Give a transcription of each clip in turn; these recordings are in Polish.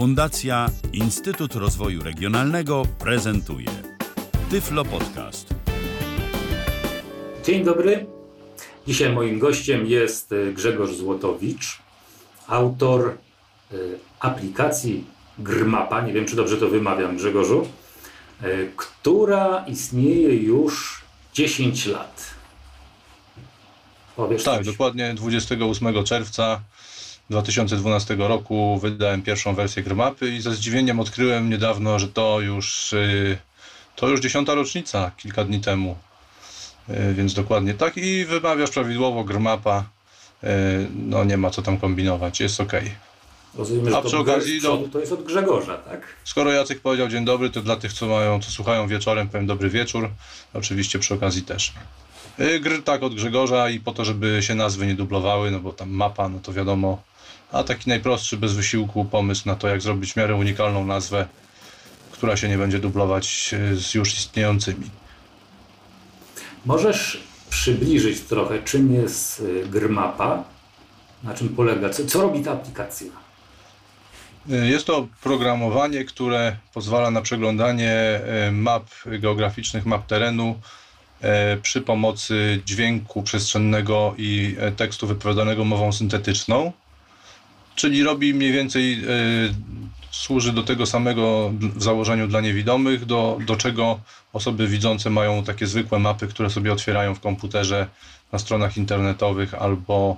Fundacja Instytut Rozwoju Regionalnego prezentuje Tyflo Podcast. Dzień dobry. Dzisiaj moim gościem jest e, Grzegorz Złotowicz, autor e, aplikacji Grmapa, nie wiem czy dobrze to wymawiam Grzegorzu, e, która istnieje już 10 lat. Powiesz tak, coś? dokładnie 28 czerwca 2012 roku wydałem pierwszą wersję Grmapy i ze zdziwieniem odkryłem niedawno, że to już, y, to już dziesiąta rocznica, kilka dni temu. Y, więc dokładnie tak i wymawiasz prawidłowo Grmapa. Y, no nie ma co tam kombinować, jest ok. Rozumiem, A przy okazji, no, to jest od Grzegorza, tak? Skoro Jacek powiedział dzień dobry, to dla tych, co mają, co słuchają wieczorem, powiem dobry wieczór. Oczywiście przy okazji też. Gr tak od Grzegorza i po to, żeby się nazwy nie dublowały, no bo tam mapa, no to wiadomo, a taki najprostszy, bez wysiłku pomysł na to, jak zrobić w miarę unikalną nazwę, która się nie będzie dublować e, z już istniejącymi. Możesz przybliżyć trochę, czym jest e, Grmapa, na czym polega, co, co robi ta aplikacja? E, jest to programowanie, które pozwala na przeglądanie map geograficznych, map terenu przy pomocy dźwięku przestrzennego i tekstu wypowiadanego mową syntetyczną czyli robi mniej więcej, y, służy do tego samego w założeniu dla niewidomych, do, do czego osoby widzące mają takie zwykłe mapy, które sobie otwierają w komputerze, na stronach internetowych albo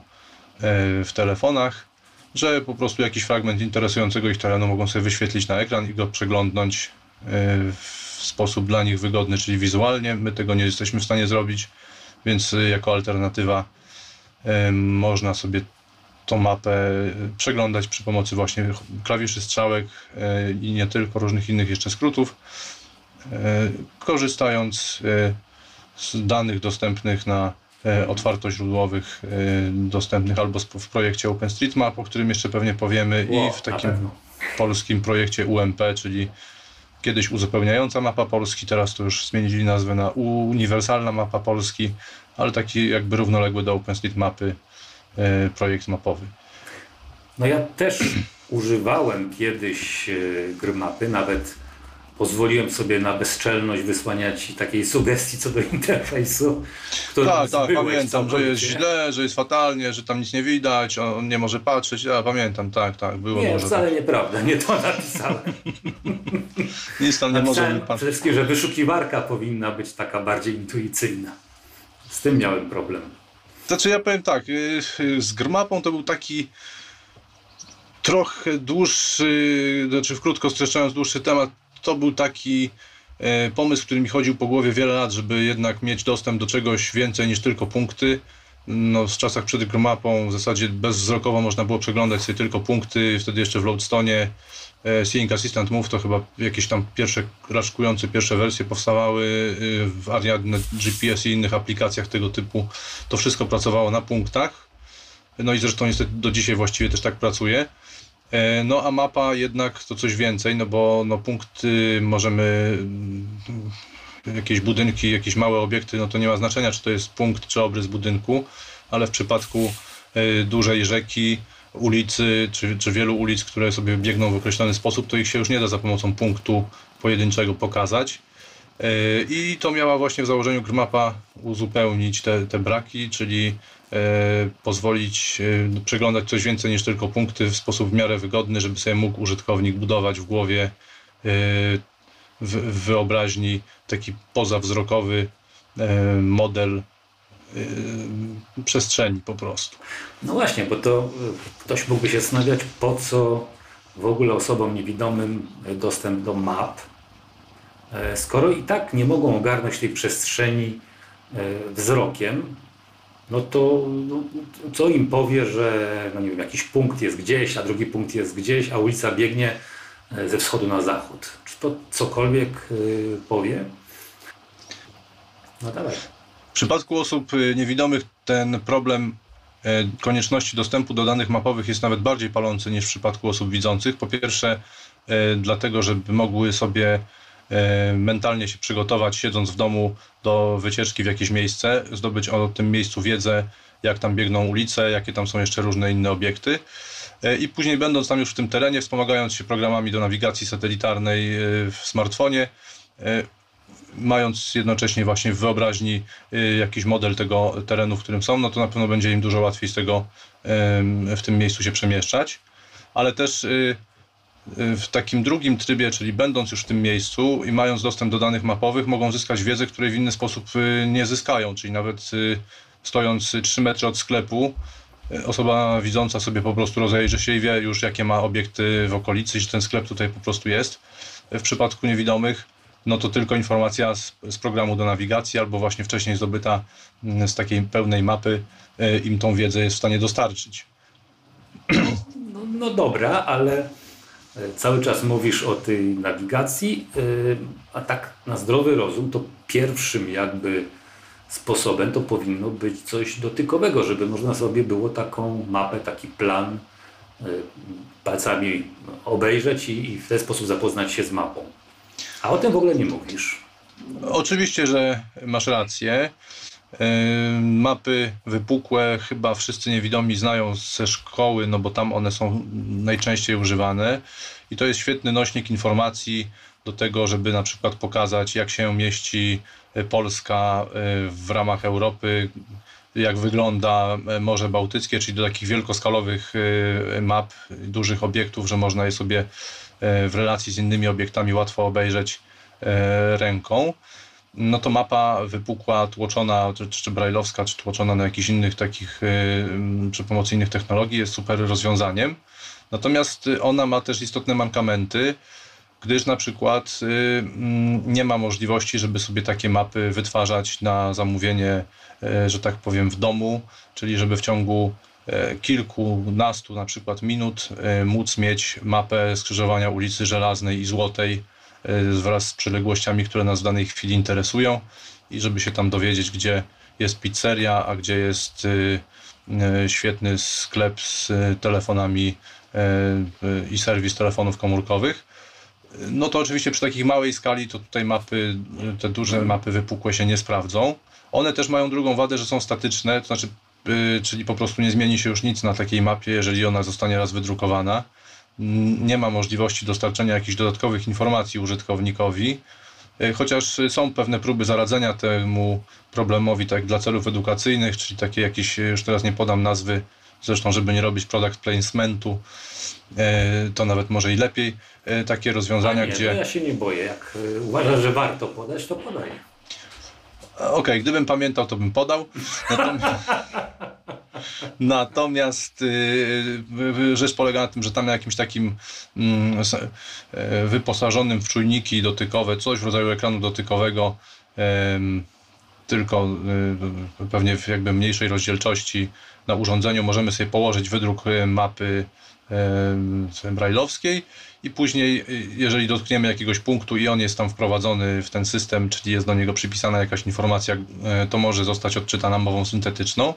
y, w telefonach, że po prostu jakiś fragment interesującego ich terenu mogą sobie wyświetlić na ekran i go przeglądnąć y, w sposób dla nich wygodny, czyli wizualnie. My tego nie jesteśmy w stanie zrobić, więc jako alternatywa można sobie tą mapę przeglądać przy pomocy właśnie klawiszy strzałek e, i nie tylko różnych innych jeszcze skrótów, e, korzystając z danych dostępnych na otwartoźródłowych, dostępnych albo w projekcie OpenStreetMap, o którym jeszcze pewnie powiemy, wow, i w takim polskim projekcie UMP, czyli kiedyś uzupełniająca mapa Polski, teraz to już zmienili nazwę na uniwersalna mapa Polski, ale taki jakby równoległy do OpenStreetMapy E, projekt mapowy. No ja też używałem kiedyś e, grmapy, nawet pozwoliłem sobie na bezczelność wysłania ci takiej sugestii co do interfejsu. Tak, tak, pamiętam, że jest źle, że jest fatalnie, że tam nic nie widać, on nie może patrzeć. Ja pamiętam, tak, tak, było Nie, może wcale tak. nieprawda, nie to napisałem. nic tam nie może patrzeć. Przede wszystkim, że wyszukiwarka powinna być taka bardziej intuicyjna. Z tym miałem problem. Znaczy ja powiem tak, y, z Grmapą to był taki trochę dłuższy, znaczy w krótko streszczając dłuższy temat, to był taki e, pomysł, który mi chodził po głowie wiele lat, żeby jednak mieć dostęp do czegoś więcej niż tylko punkty. No, w czasach przed Grmapą w zasadzie bezwzrokowo można było przeglądać sobie tylko punkty, wtedy jeszcze w Loadstone Seeing Assistant Move to chyba jakieś tam pierwsze, raczkujące pierwsze wersje powstawały y, w Ariadne GPS i innych aplikacjach tego typu. To wszystko pracowało na punktach. No i zresztą niestety do dzisiaj właściwie też tak pracuje. E, no a mapa jednak to coś więcej, no bo no, punkty możemy, mm, jakieś budynki, jakieś małe obiekty, no to nie ma znaczenia, czy to jest punkt, czy obrys budynku, ale w przypadku e, dużej rzeki, ulicy, czy, czy wielu ulic, które sobie biegną w określony sposób, to ich się już nie da za pomocą punktu pojedynczego pokazać. E, I to miała właśnie w założeniu Grmapa uzupełnić te, te braki, czyli e, pozwolić e, przeglądać coś więcej niż tylko punkty w sposób w miarę wygodny, żeby sobie mógł użytkownik budować w głowie w, wyobraźni taki pozawzrokowy model przestrzeni po prostu. No właśnie, bo to y, ktoś mógłby się zastanawiać, po co w ogóle osobom niewidomym dostęp do map, e, skoro i tak nie mogą ogarnąć tej przestrzeni e, wzrokiem, no to no, co im powie, że no nie wiem, jakiś punkt jest gdzieś, a drugi punkt jest gdzieś, a ulica biegnie e, ze wschodu na zachód. Czy to cokolwiek powie? No dawaj. W przypadku osób y, niewidomych ten problem e, konieczności dostępu do danych mapowych jest nawet bardziej palący niż w przypadku osób widzących. Po pierwsze, e, dlatego, żeby mogły sobie e, mentalnie się przygotować, siedząc w domu do wycieczki w jakieś miejsce, zdobyć o tym miejscu wiedzę, jak tam biegną ulice, jakie tam są jeszcze różne inne obiekty. i później będąc tam już w tym terenie, wspomagając się programami do nawigacji satelitarnej w smartfonie, mając jednocześnie właśnie w wyobraźni jakiś model tego terenu, w którym są, no to na pewno będzie im dużo łatwiej z tego w tym miejscu się przemieszczać. Ale też w takim drugim trybie, czyli będąc już w tym miejscu i mając dostęp do danych mapowych, mogą zyskać wiedzę, której w inny sposób y, nie zyskają. Czyli nawet y, stojąc 3 metry od sklepu, y, osoba widząca sobie po prostu rozejrzy się i wie już, jakie ma obiekty w okolicy, że ten sklep tutaj po prostu jest. W przypadku niewidomych, no to tylko informacja z, z programu do nawigacji albo właśnie wcześniej zdobyta mm, z takiej pełnej mapy im tą wiedzę jest w stanie dostarczyć. No, no dobra, ale E, cały czas mówisz o tej nawigacji, e, a tak na zdrowy rozum to pierwszym jakby sposobem to powinno być coś dotykowego, żeby można sobie było taką mapę, taki plan e, palcami obejrzeć i, w ten sposób zapoznać się z mapą. A o tym w ogóle nie mówisz. Oczywiście, że masz rację. Mapy wypukłe chyba wszyscy niewidomi znają ze szkoły, no bo tam one są najczęściej używane i to jest świetny nośnik informacji do tego, żeby na przykład pokazać, jak się mieści e, Polska e, w ramach Europy, jak wygląda e, Morze Bałtyckie, czyli do takich wielkoskalowych map, dużych obiektów, że można je sobie w relacji z innymi obiektami łatwo obejrzeć ręką no to mapa wypukła, tłoczona, czy, brajlowska, czy tłoczona na jakichś innych takich, yy, przy pomocy innych technologii jest super rozwiązaniem. Natomiast ona ma też istotne mankamenty, gdyż na przykład nie ma możliwości, żeby sobie takie mapy wytwarzać na zamówienie, że tak powiem, w domu, czyli żeby w ciągu kilkunastu na przykład minut y, móc mieć mapę skrzyżowania ulicy Żelaznej i Złotej Y, wraz z przyległościami, które nas w danej chwili interesują i żeby się tam dowiedzieć, gdzie jest pizzeria, a gdzie jest świetny sklep z telefonami i serwis telefonów komórkowych. No to oczywiście przy takiej małej skali to tutaj mapy, te duże mapy wypukłe się nie sprawdzą. One też mają drugą wadę, że są statyczne, to znaczy, czyli po prostu nie zmieni się już nic na takiej mapie, jeżeli ona zostanie raz wydrukowana nie ma możliwości dostarczenia jakichś dodatkowych informacji użytkownikowi, e, chociaż są pewne próby zaradzenia temu problemowi tak dla celów edukacyjnych, czyli takie jakieś, e, już teraz nie podam nazwy, zresztą żeby nie robić product placementu, to nawet może i lepiej takie rozwiązania, nie, gdzie... ja się nie boję, jak uważasz, że warto podać, to podaj. Okej, okay, gdybym pamiętał, to bym podał. Natomiast, natomiast yy, rzecz polega na tym, że tam na jakimś takim yy, wyposażonym w czujniki dotykowe, coś w rodzaju ekranu dotykowego, yy, tylko pewnie w jakby mniejszej rozdzielczości na urządzeniu możemy sobie położyć wydruk y, mapy brajlowskiej i później, y, jeżeli dotkniemy jakiegoś punktu i on jest tam wprowadzony w ten system, czyli jest do niego przypisana jakaś informacja, y, to może zostać odczytana mową syntetyczną.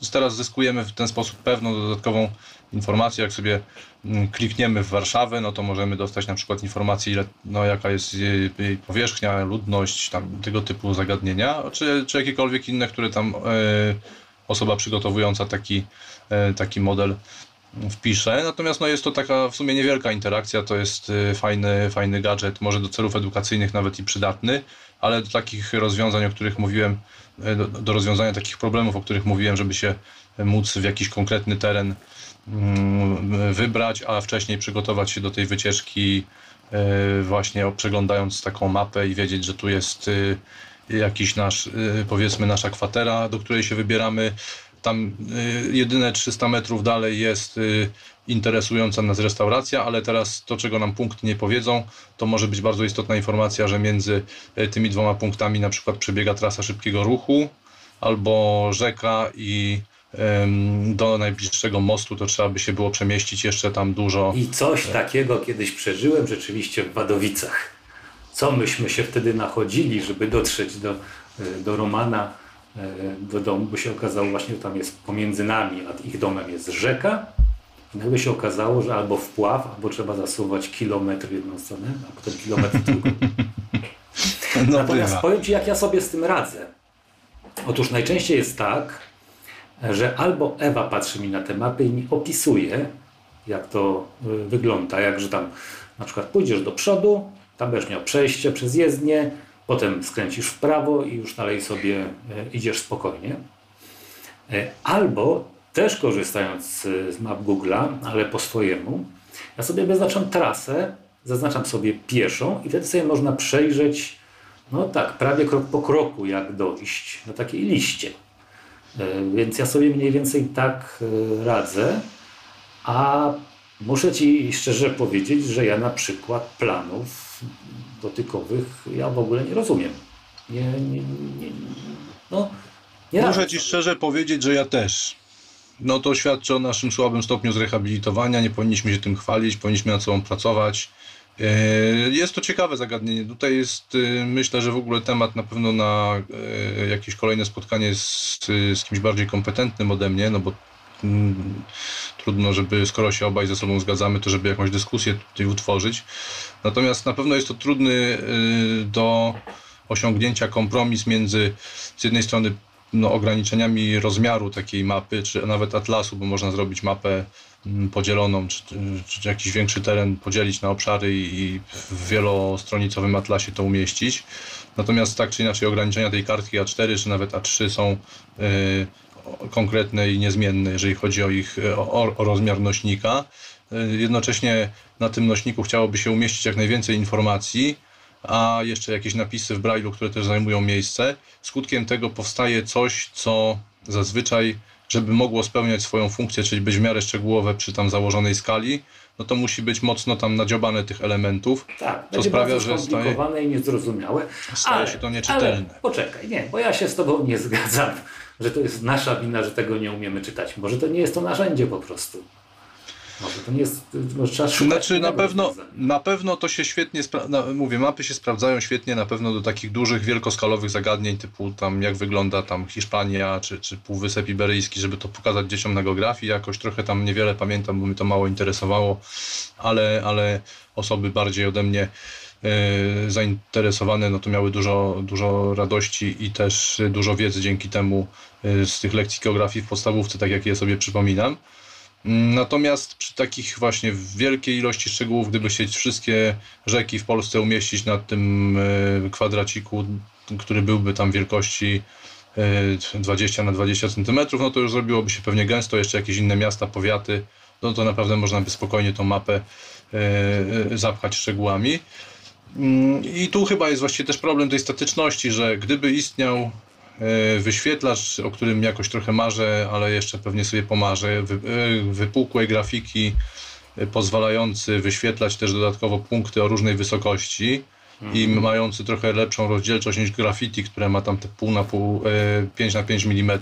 Więc teraz zyskujemy w ten sposób pewną dodatkową informację. Jak sobie mm, klikniemy w Warszawę, no to możemy dostać na przykład informację, ile, no, jaka jest jej, jej powierzchnia, ludność, tam, tego typu zagadnienia, czy, czy jakiekolwiek inne, które tam y, osoba przygotowująca taki, y, taki model wpiszę. Natomiast no, jest to taka w sumie niewielka interakcja, to jest y, fajny, fajny gadżet, może do celów edukacyjnych nawet i przydatny, ale do takich rozwiązań, o których mówiłem, y, do, do rozwiązania takich problemów, o których mówiłem, żeby się móc w jakiś konkretny teren mm, wybrać, a wcześniej przygotować się do tej wycieczki y, właśnie przeglądając taką mapę i wiedzieć, że tu jest jakiś nasz, powiedzmy nasza kwatera, do której się wybieramy, tam y, jedyne 300 metrów dalej jest y, interesująca nas restauracja, ale teraz to, czego nam punkty nie powiedzą, to może być bardzo istotna informacja, że między y, tymi dwoma punktami na przykład przebiega trasa szybkiego ruchu albo rzeka i do najbliższego mostu to trzeba by się było przemieścić jeszcze tam dużo. I coś takiego kiedyś przeżyłem rzeczywiście w Wadowicach. Co myśmy się wtedy nachodzili, żeby dotrzeć do, do Romana do domu, bo się okazało właśnie, że tam jest pomiędzy nami a ich domem jest rzeka i nagle się okazało, że albo wpław, albo trzeba zasuwać kilometr w jedną stronę, a potem kilometr w drugą. No Natomiast bywa. powiem Ci, jak ja sobie z tym radzę. Otóż najczęściej jest tak, że albo Ewa patrzy mi na te mapy i mi opisuje, jak to y, wygląda, jakże tam na przykład pójdziesz do przodu, tam będziesz miał przejście przez jezdnię, potem skręcisz w prawo i już dalej sobie y, idziesz spokojnie. Y, albo też korzystając z map Google'a, ale po swojemu, ja sobie wyznaczam trasę, zaznaczam sobie pieszą i wtedy sobie można przejrzeć, no tak, prawie krok po kroku, jak dojść na takiej liście. Więc ja sobie mniej więcej tak radzę. A muszę Ci szczerze powiedzieć, że ja na przykład planów dotykowych ja w ogóle nie rozumiem. Nie, nie, nie, no, nie muszę Ci szczerze powiedzieć, że ja też. No to świadczy o naszym słabym stopniu zrehabilitowania, nie powinniśmy się tym chwalić, powinniśmy nad sobą pracować. E, jest to ciekawe zagadnienie. Tutaj jest, e, myślę, że w ogóle temat na pewno na e, jakieś kolejne spotkanie z, z kimś bardziej kompetentnym ode mnie, no bo trudno, żeby skoro się obaj ze sobą zgadzamy, to żeby jakąś dyskusję tutaj utworzyć. Natomiast na pewno jest to trudny y, do osiągnięcia kompromis między z jednej strony no, ograniczeniami rozmiaru takiej mapy, czy nawet atlasu, bo można zrobić mapę mm, podzieloną, czy, czy jakiś większy teren podzielić na obszary i w wielostronicowym atlasie to umieścić. Natomiast tak czy inaczej ograniczenia tej kartki A4 czy nawet A3 są yy, konkretne i niezmienne, jeżeli chodzi o ich o, o rozmiar nośnika. Jednocześnie na tym nośniku chciałoby się umieścić jak najwięcej informacji, a jeszcze jakieś napisy w Braille'u, które też zajmują miejsce. Skutkiem tego powstaje coś, co zazwyczaj, żeby mogło spełniać swoją funkcję, czyli być w miarę szczegółowe przy tam założonej skali, no to musi być mocno tam nadziobane tych elementów, tak, co sprawia, że staje, i niezrozumiałe. Staje ale, się to nieczytelne. Ale poczekaj, nie, bo ja się z Tobą nie zgadzam że to jest nasza wina, że tego nie umiemy czytać. Może to nie jest to narzędzie po prostu. Może to nie jest, może trzeba szukać Znaczy na pewno, na pewno to się świetnie, no, mówię, mapy się sprawdzają świetnie na pewno do takich dużych, wielkoskalowych zagadnień typu tam jak wygląda tam Hiszpania czy, czy Półwysep Iberyjski, żeby to pokazać dzieciom na geografii. Jakoś trochę tam niewiele pamiętam, bo mi to mało interesowało, ale, ale osoby bardziej ode mnie E, zainteresowane, no to miały dużo, dużo radości i też dużo wiedzy dzięki temu e, z tych lekcji geografii w podstawówce, tak jak je sobie przypominam. Natomiast przy takich właśnie wielkiej ilości szczegółów, gdyby chcieć wszystkie rzeki w Polsce umieścić na tym e, kwadraciku, który byłby tam wielkości 20 na 20 cm, no to już zrobiłoby się pewnie gęsto, jeszcze jakieś inne miasta, powiaty, no to naprawdę można by spokojnie tą mapę zapchać szczegółami. Mm, I tu chyba jest właściwie też problem tej statyczności, że gdyby istniał e, wyświetlacz, o którym jakoś trochę marzę, ale jeszcze pewnie sobie pomarzę, e, wypukłej grafiki e, pozwalający wyświetlać też dodatkowo punkty o różnej wysokości mhm. i mający trochę lepszą rozdzielczość niż graffiti, które ma tam te pół na pół, 5 na 5 mm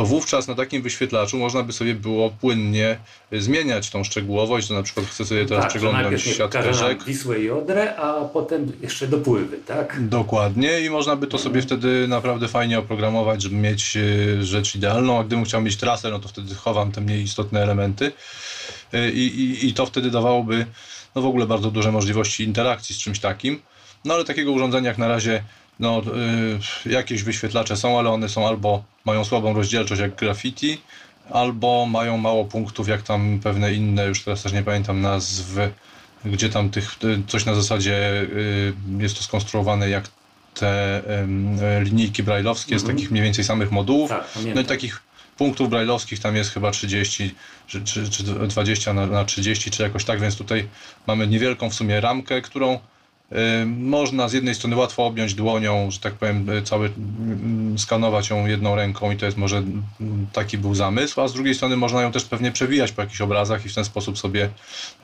to wówczas na takim wyświetlaczu można by sobie było płynnie zmieniać tą szczegółowość, że na przykład chcę sobie teraz tak, przeglądać siatkę rzek. Wisłę i Odrę, a potem jeszcze dopływy, tak? Dokładnie i można by to sobie wtedy naprawdę fajnie oprogramować, żeby mieć e, rzecz idealną, a gdybym chciał mieć trasę, no to wtedy chowam te mniej istotne elementy e, i, i, i to wtedy dawałoby no w ogóle bardzo duże możliwości interakcji z czymś takim. No ale takiego urządzenia jak na razie no, y, jakieś wyświetlacze są, ale one są albo mają słabą rozdzielczość jak graffiti, albo mają mało punktów jak tam pewne inne, już teraz też nie pamiętam nazwy, gdzie tam tych, y, coś na zasadzie y, jest to skonstruowane jak te linijki brajlowskie z mhm. takich mniej więcej samych modułów. Tak, no i takich punktów brajlowskich tam jest chyba 30 czy, czy, czy 20 na, na 30, czy jakoś tak, więc tutaj mamy niewielką w sumie ramkę, którą można z jednej strony łatwo objąć dłonią, że tak powiem, e, cały, skanować ją jedną ręką i to jest może taki był zamysł, a z drugiej strony można ją też pewnie przewijać po jakichś obrazach i w ten sposób sobie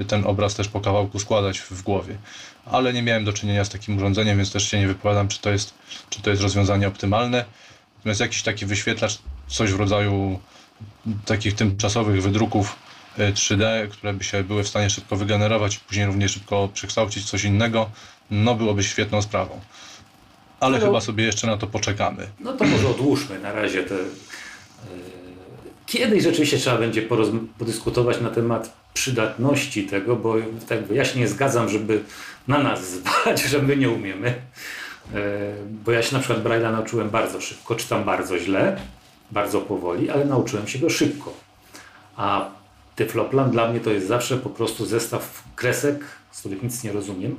ten obraz też po kawałku składać w głowie. Ale nie miałem do czynienia z takim urządzeniem, więc też się nie wypowiadam, czy to jest, czy to jest rozwiązanie optymalne. Natomiast jakiś taki wyświetlacz, coś w rodzaju takich tymczasowych wydruków 3D, e, które by się były w stanie szybko wygenerować później równie szybko przekształcić coś innego, no byłoby świetną sprawą. Ale no, chyba sobie jeszcze na to poczekamy. No to może odłóżmy na razie te. Kiedyś rzeczywiście trzeba będzie podyskutować na temat przydatności tego, bo tak, ja się nie zgadzam, żeby na nas zwalać, że my nie umiemy. E, bo ja się na przykład Braille'a nauczyłem bardzo szybko, czytam bardzo źle, bardzo powoli, ale nauczyłem się go szybko. A Tyfloplan dla mnie to jest zawsze po prostu zestaw kresek, z których nic nie rozumiem,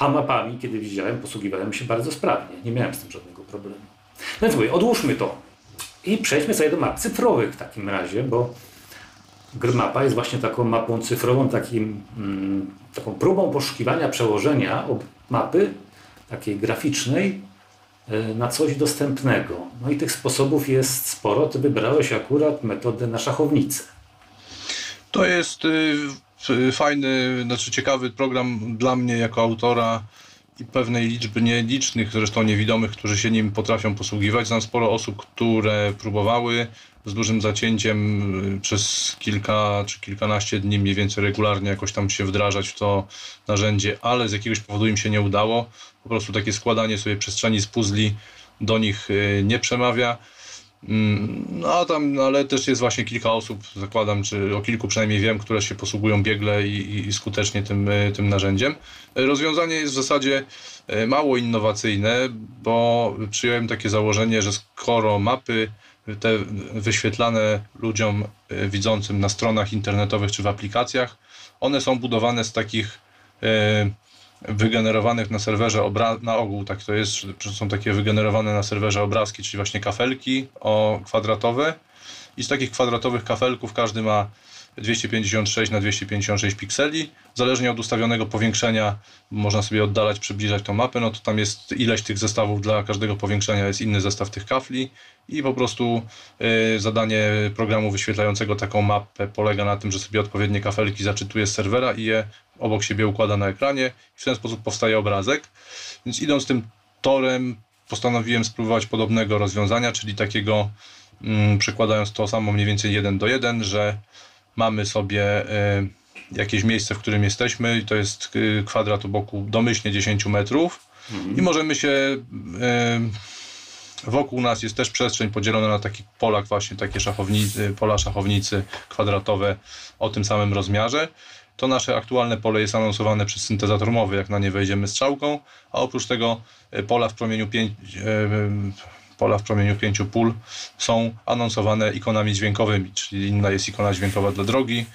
a mapami, kiedy widziałem, posługiwałem się bardzo sprawnie. Nie miałem z tym żadnego problemu. No więc mówię, odłóżmy to i przejdźmy sobie do map cyfrowych w takim razie, bo Grmapa jest właśnie taką mapą cyfrową, takim, mm, taką próbą poszukiwania przełożenia mapy takiej graficznej e, na coś dostępnego. No i tych sposobów jest sporo. Ty wybrałeś akurat metodę na szachownicę. To jest y, fajny, znaczy ciekawy program dla mnie jako autora i pewnej liczby nielicznych, zresztą niewidomych, którzy się nim potrafią posługiwać. Znam sporo osób, które próbowały z dużym zacięciem y, przez kilka czy kilkanaście dni mniej więcej regularnie jakoś tam się wdrażać w to narzędzie, ale z jakiegoś powodu im się nie udało. Po prostu takie składanie sobie przestrzeni z puzli do nich y, nie przemawia. Mm, no tam, ale też jest właśnie kilka osób, zakładam, czy o kilku przynajmniej wiem, które się posługują biegle i, i skutecznie tym, y, tym narzędziem. Rozwiązanie jest w zasadzie mało innowacyjne, bo przyjąłem takie założenie, że skoro mapy te wyświetlane ludziom e, widzącym na stronach internetowych czy w aplikacjach, one są budowane z takich e, wygenerowanych na serwerze obra- na ogół tak to jest, są takie wygenerowane na serwerze obrazki, czyli właśnie kafelki o kwadratowe. I z takich kwadratowych kafelków każdy ma 256 na 256 pikseli. Zależnie od ustawionego powiększenia można sobie oddalać, przybliżać tą mapę, no to tam jest ileś tych zestawów dla każdego powiększenia, jest inny zestaw tych kafli i po prostu y, zadanie programu wyświetlającego taką mapę polega na tym, że sobie odpowiednie kafelki zaczytuje z serwera i je obok siebie układa na ekranie i w ten sposób powstaje obrazek. Więc idąc tym torem postanowiłem spróbować podobnego rozwiązania, czyli takiego mm, przekładając to samo mniej więcej jeden do jeden, że mamy sobie y, jakieś miejsce, w którym jesteśmy to jest y, kwadrat boku domyślnie 10 metrów mhm. i możemy się y, wokół nas jest też przestrzeń podzielona na takich polach właśnie, takie szachownicy, pola szachownicy kwadratowe o tym samym rozmiarze. To nasze aktualne pole jest anonsowane przez syntezator mowy, jak na nie wejdziemy strzałką, a oprócz tego pola w promieniu 5, pola w promieniu pięciu pól są anonsowane ikonami dźwiękowymi, czyli inna jest ikona dźwiękowa dla drogi,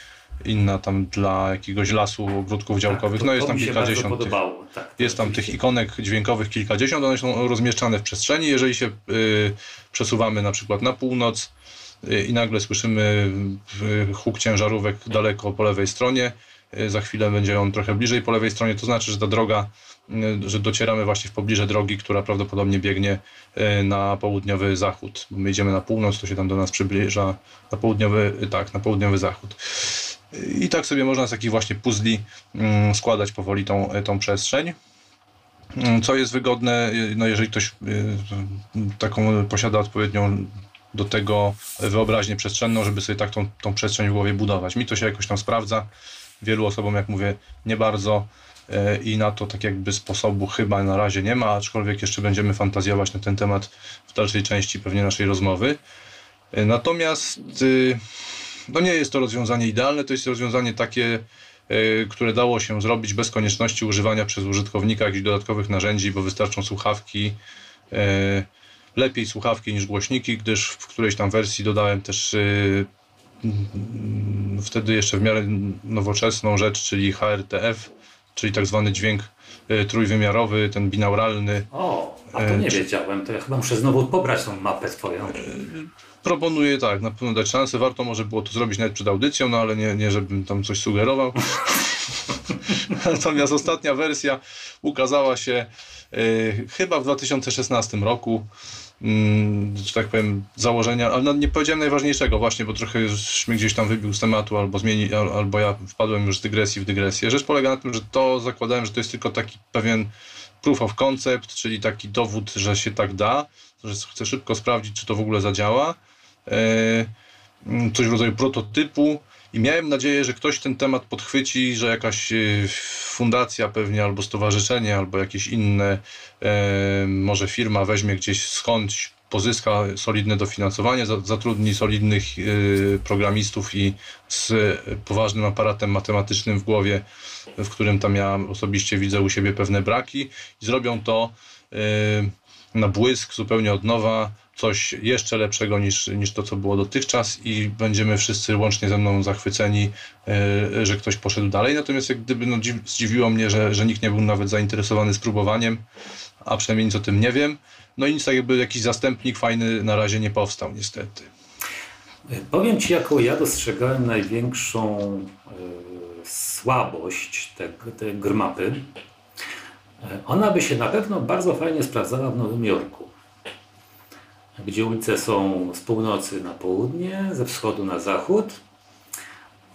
inna tam dla jakiegoś lasu, ogródków działkowych. Tak, no jest tam kilkadziesiąt. Tych, tak, jest tam tych ikonek dźwiękowych kilkadziesiąt, one są rozmieszczane w przestrzeni. Jeżeli się y, przesuwamy na przykład na północ y, i nagle słyszymy y, huk ciężarówek daleko po lewej stronie, y, za chwilę będzie on trochę bliżej po lewej stronie, to znaczy, że ta droga że docieramy właśnie w pobliże drogi, która prawdopodobnie biegnie y, na południowy zachód. My idziemy na północ, to się tam do nas przybliża na południowy, y, tak, na południowy zachód. I tak sobie można z takich właśnie puzli mm, składać powoli tą, tą przestrzeń. Mm, co jest wygodne, no jeżeli ktoś taką posiada odpowiednią do tego wyobraźnię przestrzenną, żeby sobie tak tą, tą przestrzeń w głowie budować. Mi to się jakoś tam sprawdza. Wielu osobom, jak mówię, nie bardzo i na to tak jakby sposobu chyba na razie nie ma, aczkolwiek jeszcze będziemy fantazjować na ten temat w dalszej części pewnie naszej rozmowy. E, natomiast y, no nie jest to rozwiązanie idealne, to jest rozwiązanie takie, e, które dało się zrobić bez konieczności używania przez użytkownika jakichś dodatkowych narzędzi, bo wystarczą słuchawki, lepiej słuchawki niż głośniki, gdyż w którejś tam wersji dodałem też y, wtedy jeszcze w miarę nowoczesną rzecz, czyli HRTF, czyli tak zwany dźwięk e, trójwymiarowy, ten binauralny. O, a to nie e, wiedziałem, to ja chyba muszę znowu pobrać tą mapę twoją. E, proponuję tak, na pewno dać szansę, warto może było to zrobić nawet przed audycją, no ale nie, nie żebym tam coś sugerował. Natomiast ostatnia wersja ukazała się chyba w 2016 roku. Mm, że tak powiem, założenia, ale no nie powiedziałem najważniejszego właśnie, bo trochę już mnie gdzieś tam wybił z tematu, albo zmieni, albo ja wpadłem już z dygresji w dygresję. Rzecz polega na tym, że to zakładałem, że to jest tylko taki pewien proof of concept, czyli taki dowód, że się tak da, że chcę szybko sprawdzić, czy to w ogóle zadziała. E, mm, coś w rodzaju prototypu, i miałem nadzieję, że ktoś ten temat podchwyci, że jakaś e, fundacja pewnie, albo stowarzyszenie, albo jakieś inne, e, może firma weźmie gdzieś skądś, pozyska solidne dofinansowanie, zatrudni solidnych e, programistów i z poważnym aparatem matematycznym w głowie, w którym tam ja osobiście widzę u siebie pewne braki i zrobią to na błysk, zupełnie od nowa, coś jeszcze lepszego niż, niż to, co było dotychczas i będziemy wszyscy łącznie ze mną zachwyceni, e, że ktoś poszedł dalej. Natomiast jak gdyby no, zdziwiło mnie, że, że nikt nie był nawet zainteresowany spróbowaniem, a przynajmniej nic o tym nie wiem. No i nic tak jakby jakiś zastępnik fajny na razie nie powstał niestety. Powiem Ci, jaką ja dostrzegałem największą y, słabość tej te grmapy. Ona by się na pewno bardzo fajnie sprawdzała w Nowym Jorku gdzie ulice są z północy na południe, ze wschodu na zachód,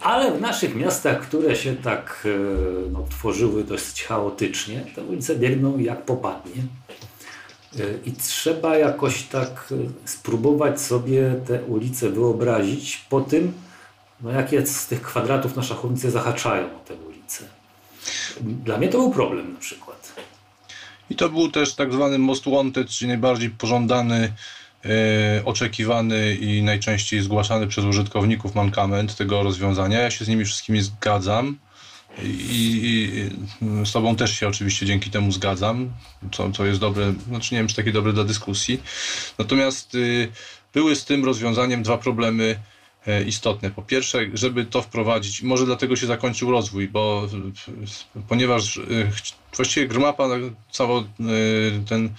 ale w naszych miastach, które się tak e, no, tworzyły dosyć chaotycznie, te ulice biegną jak popadnie. E, I trzeba jakoś tak e, spróbować sobie te ulice wyobrazić po tym, no jakie z tych kwadratów nasze ulice zahaczają o te ulice. Dla mnie to był problem na przykład. I to był też tak zwany most wanted, czyli najbardziej pożądany oczekiwany i najczęściej zgłaszany przez użytkowników mankament tego rozwiązania. Ja się z nimi wszystkimi zgadzam. I, I, z Tobą też się oczywiście dzięki temu zgadzam, co, co jest dobre, znaczy nie wiem, czy takie dobre dla dyskusji. Natomiast y, były z tym rozwiązaniem dwa problemy y, istotne. Po pierwsze, żeby to wprowadzić, może dlatego się zakończył rozwój, bo ponieważ y, właściwie Grmapa, cały ten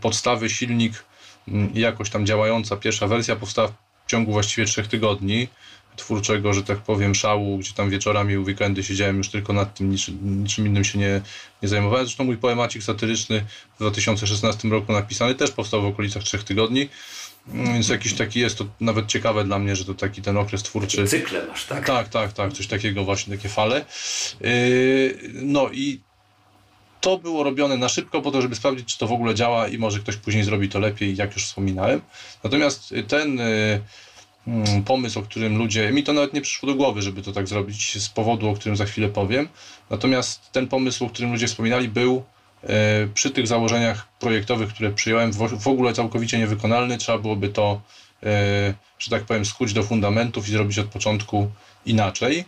podstawy, silnik jakoś tam działająca pierwsza wersja powstała w ciągu właściwie trzech tygodni twórczego, że tak powiem, szału, gdzie tam wieczorami u weekendy siedziałem już tylko nad tym, niczym, niczym innym się nie, nie zajmowałem. Zresztą mój poemacik satyryczny w 2016 roku napisany też powstał w okolicach trzech tygodni. Mm, więc jakiś taki jest to nawet ciekawe dla mnie, że to taki ten okres twórczy. Cykle masz, tak? Tak, tak, tak, coś takiego właśnie, takie fale. Yy, no i to było robione na szybko po to, żeby sprawdzić, czy to w ogóle działa i może ktoś później zrobi to lepiej, jak już wspominałem. Natomiast ten y, mm, pomysł, o którym ludzie, mi to nawet nie przyszło do głowy, żeby to tak zrobić z powodu, o którym za chwilę powiem. Natomiast ten pomysł, o którym ludzie wspominali, był y, przy tych założeniach projektowych, które przyjąłem, w ogóle całkowicie niewykonalny. Trzeba byłoby to, y, że tak powiem, skuć do fundamentów i zrobić od początku inaczej,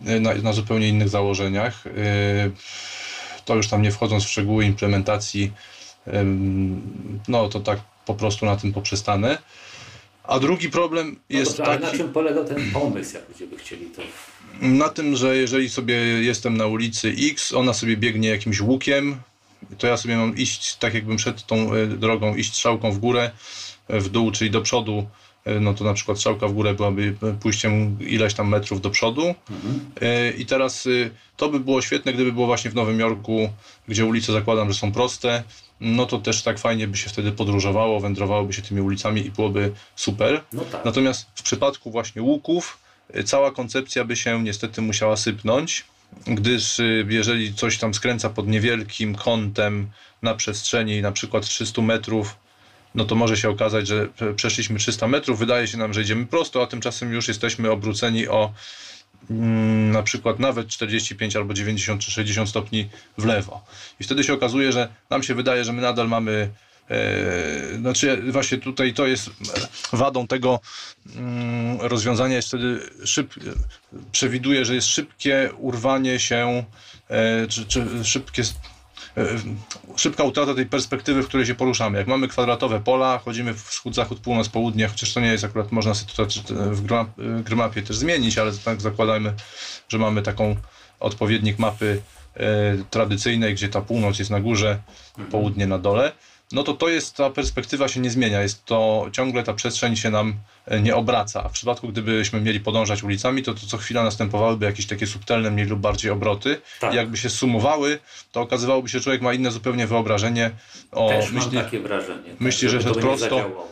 na, na zupełnie innych założeniach to już tam nie wchodząc w szczegóły implementacji, no to tak po prostu na tym poprzestanę. A drugi problem no jest no taki... na czym polega ten pomysł, jak ludzie by chcieli to... Na tym, że jeżeli sobie jestem na ulicy X, ona sobie biegnie jakimś łukiem, to ja sobie mam iść, tak jakbym przed tą e, drogą, iść strzałką w górę, w dół, czyli do przodu, E, no to na przykład strzałka w górę byłaby pójściem ileś tam metrów do przodu. Mhm. I teraz y, to by było świetne, gdyby było właśnie w Nowym Jorku, gdzie ulice zakładam, że są proste. No to też tak fajnie by się wtedy podróżowało, wędrowałoby się tymi ulicami i byłoby super. No tak. Natomiast w przypadku właśnie łuków, y, cała koncepcja by się niestety musiała sypnąć gdyż jeżeli coś tam skręca pod niewielkim kątem na przestrzeni na przykład 300 metrów, no to może się okazać, że przeszliśmy 300 metrów, wydaje się nam, że idziemy prosto, a tymczasem już jesteśmy obróceni o mm, na przykład nawet 45 albo 90 czy 60 stopni w lewo. I wtedy się okazuje, że nam się wydaje, że my nadal mamy e, znaczy właśnie tutaj to jest wadą tego mm, rozwiązania jest wtedy szyb, przewiduje, że jest szybkie urwanie się e, czy, czy szybkie szybka utrata tej perspektywy, w której się poruszamy. Jak mamy kwadratowe pola, chodzimy wschód, zachód, północ, południe, chociaż to nie jest akurat, można sytuację w grymapie też zmienić, ale tak zakładajmy, że mamy taką odpowiednik mapy e, tradycyjnej, gdzie ta północ jest na górze, południe na dole no to to jest, ta perspektywa się nie zmienia, jest to ciągle ta przestrzeń się nam e, nie obraca. W przypadku, gdybyśmy mieli podążać ulicami, to, to co chwila następowałyby jakieś takie subtelne, mniej lub bardziej obroty. Tak. I jakby się sumowały, to okazywałoby się, że człowiek ma inne zupełnie wyobrażenie o też myśli. Mam takie wrażenie. Tak, myśli, że jest prosto.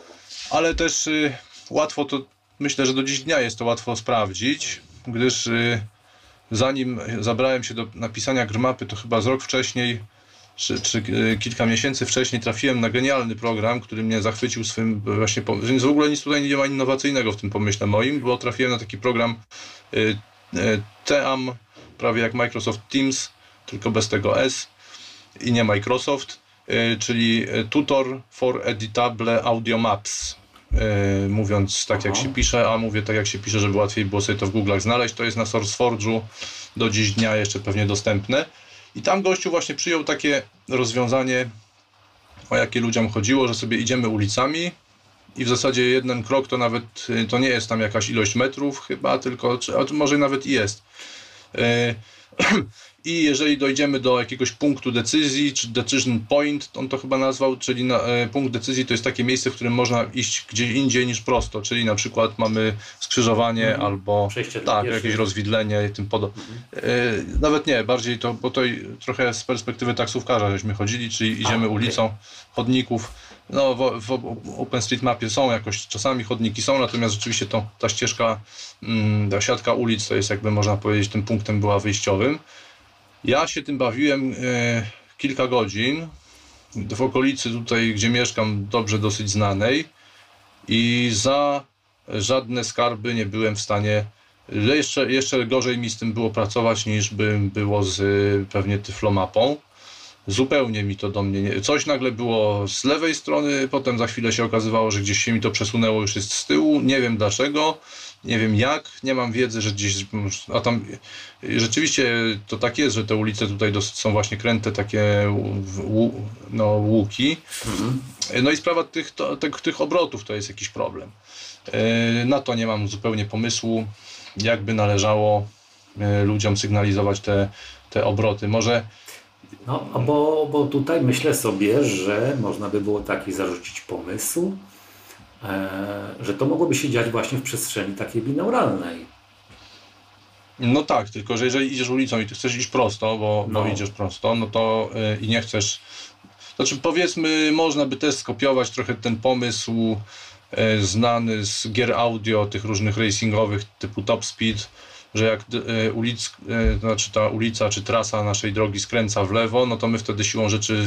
Ale też y, łatwo to, myślę, że do dziś dnia jest to łatwo sprawdzić, gdyż y, zanim zabrałem się do napisania grmapy, to chyba z rok wcześniej czy, czy e, kilka miesięcy wcześniej trafiłem na genialny program, który mnie zachwycił swym właśnie, więc w ogóle nic tutaj nie ma innowacyjnego w tym pomyśle moim, bo trafiłem na taki program e, e, TEAM, prawie jak Microsoft Teams, tylko bez tego S i nie Microsoft, czyli Tutor for Editable Audio Maps. Mówiąc tak jak się pisze, a mówię tak jak się pisze, żeby łatwiej było sobie to w Google'ach znaleźć, to jest na SourceForge'u do dziś dnia jeszcze pewnie dostępne. I tam gościu właśnie przyjął takie rozwiązanie, o jakie ludziom chodziło, że sobie idziemy ulicami i w zasadzie jeden krok to nawet to nie jest tam jakaś ilość metrów chyba, tylko czy, może nawet i jest. I jeżeli dojdziemy do jakiegoś punktu decyzji, czy decision point, on to chyba nazwał, czyli na, e, punkt decyzji to jest takie miejsce, w którym można iść gdzie indziej niż prosto, czyli na przykład mamy skrzyżowanie mhm. albo Przejście tak, jakieś rozwidlenie i tym podobne. Mhm. E, nawet nie, bardziej to, bo to trochę z perspektywy taksówkarza żeśmy chodzili, czyli idziemy A, ulicą okay. chodników. No, w, w OpenStreetMapie są jakoś, czasami chodniki są, natomiast rzeczywiście to, ta ścieżka, mm, ta siatka ulic to jest jakby można powiedzieć tym punktem była wyjściowym. Ja się tym bawiłem e, kilka godzin w okolicy tutaj, gdzie mieszkam, dobrze dosyć znanej i za żadne skarby nie byłem w stanie. Jeszcze, jeszcze gorzej mi z tym było pracować niż by było z pewnie tyflomapą zupełnie mi to do mnie nie... Coś nagle było z lewej strony, potem za chwilę się okazywało, że gdzieś się mi to przesunęło, już jest z tyłu, nie wiem dlaczego, nie wiem jak, nie mam wiedzy, że gdzieś... A tam rzeczywiście to tak jest, że te ulice tutaj dosyć są właśnie kręte, takie no, łuki. Mhm. No i sprawa tych, to, tych, tych obrotów to jest jakiś problem. E, na to nie mam zupełnie pomysłu, jakby należało e, ludziom sygnalizować te, te obroty. Może no, bo, bo tutaj myślę sobie, że można by było taki zarzucić pomysł, e, że to mogłoby się dziać właśnie w przestrzeni takiej binauralnej. No tak, tylko że jeżeli idziesz ulicą i ty chcesz iść prosto, bo, no. bo idziesz prosto, no to yy, i nie chcesz. Znaczy powiedzmy, można by też skopiować trochę ten pomysł yy, znany z gier audio, tych różnych racingowych typu Top Speed, że jak e, ulic, e, znaczy ta ulica czy trasa naszej drogi skręca w lewo, no to my wtedy siłą rzeczy,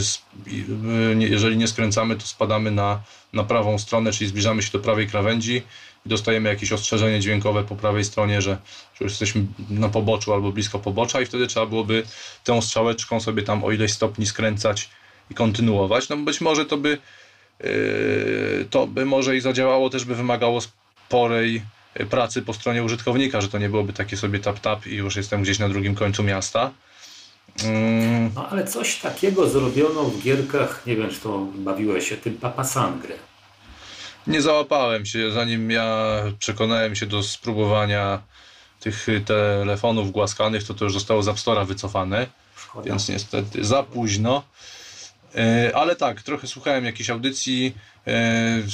jeżeli nie skręcamy, to spadamy na, na prawą stronę, czyli zbliżamy się do prawej krawędzi i dostajemy jakieś ostrzeżenie dźwiękowe po prawej stronie, że, że już jesteśmy na poboczu albo blisko pobocza i wtedy trzeba byłoby tą strzałeczką sobie tam o ileś stopni skręcać i kontynuować. No być może to by to by może i zadziałało, też by wymagało sporej pracy po stronie użytkownika, że to nie byłoby takie sobie tap-tap i już jestem gdzieś na drugim końcu miasta. Mm. No ale coś takiego zrobiono w gierkach, nie wiem czy to bawiłeś się tym Papa Sangre. Nie załapałem się, zanim ja przekonałem się do spróbowania tych telefonów głaskanych, to to już zostało z App Store'a wycofane, Szkoda. więc niestety za późno. E, ale tak, trochę słuchałem jakiejś audycji,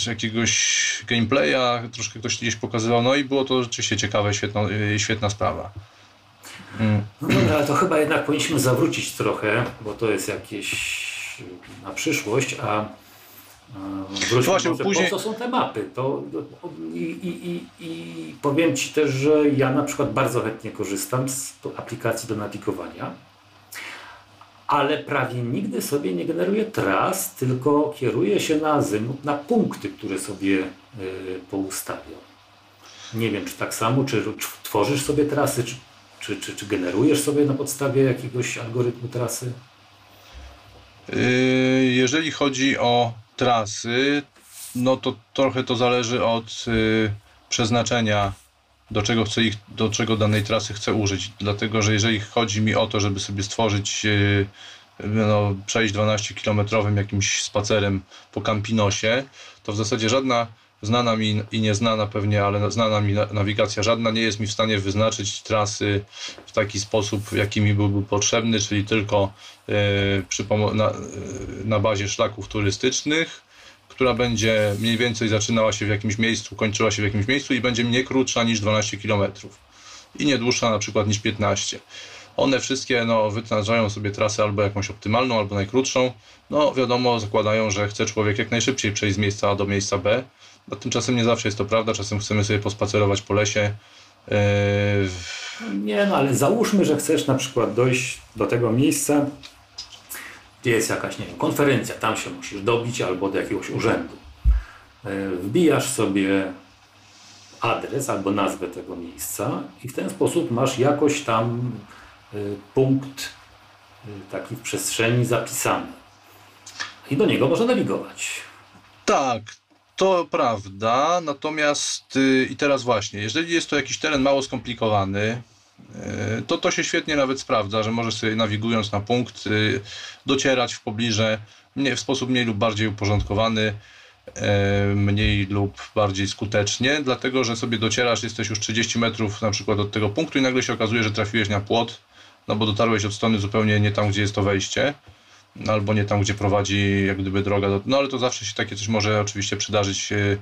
jakiegoś gameplaya, troszkę ktoś gdzieś pokazywał, no i było to rzeczywiście ciekawe, świetna, e, świetna sprawa. Mm. No dobra, ale to chyba jednak powinniśmy zawrócić trochę, bo to jest jakieś na przyszłość, a Wróćmy Właśnie, może, później... po co są te mapy? To, i, i, i, I powiem Ci też, że ja na przykład bardzo chętnie korzystam z aplikacji do nawigowania ale prawie nigdy sobie nie generuje tras, tylko kieruje się na azymut, na punkty, które sobie y, poustawiam. Nie wiem, czy tak samo, czy, czy tworzysz sobie trasy, czy, czy, czy, czy, generujesz sobie na podstawie jakiegoś algorytmu trasy? Y, jeżeli chodzi o trasy, no to trochę to zależy od y, przeznaczenia do czego, chcę ich, do czego danej trasy chcę użyć. Dlatego, że jeżeli chodzi mi o to, żeby sobie stworzyć, e, no, przejść 12-kilometrowym jakimś spacerem po Campinosie, to w zasadzie żadna znana mi i nieznana pewnie, ale znana mi nawigacja żadna nie jest mi w stanie wyznaczyć trasy w taki sposób, jaki mi byłby potrzebny, czyli tylko e, na, na bazie szlaków turystycznych, która będzie mniej więcej zaczynała się w jakimś miejscu, kończyła się w jakimś miejscu i będzie nie krótsza niż 12 km i nie dłuższa na przykład niż 15. One wszystkie no, wytaczają sobie trasę albo jakąś optymalną, albo najkrótszą. No wiadomo, zakładają, że chce człowiek jak najszybciej przejść z miejsca A do miejsca B. No, tymczasem nie zawsze jest to prawda, czasem chcemy sobie pospacerować po lesie. Yy... Nie, no ale załóżmy, że chcesz na przykład dojść do tego miejsca, jest jakaś, nie wiem, konferencja, tam się musisz dobić albo do jakiegoś urzędu. E, wbijasz sobie adres albo nazwę tego miejsca i w ten sposób masz jakoś tam e, punkt e, taki w przestrzeni zapisany. I do niego można nawigować. Tak, to prawda. Natomiast y, i teraz właśnie, jeżeli jest to jakiś teren mało skomplikowany, to to się świetnie nawet sprawdza, że możesz sobie nawigując na punkt y, docierać w pobliże w sposób mniej lub bardziej uporządkowany. e, mniej lub bardziej skutecznie, dlatego że sobie docierasz, jesteś już 30 metrów na przykład od tego punktu i nagle się okazuje, że trafiłeś na płot, no bo dotarłeś od strony zupełnie nie tam, gdzie jest to wejście, albo nie tam, gdzie prowadzi jak gdyby droga. Do, no ale to zawsze się takie coś może oczywiście przydarzyć e,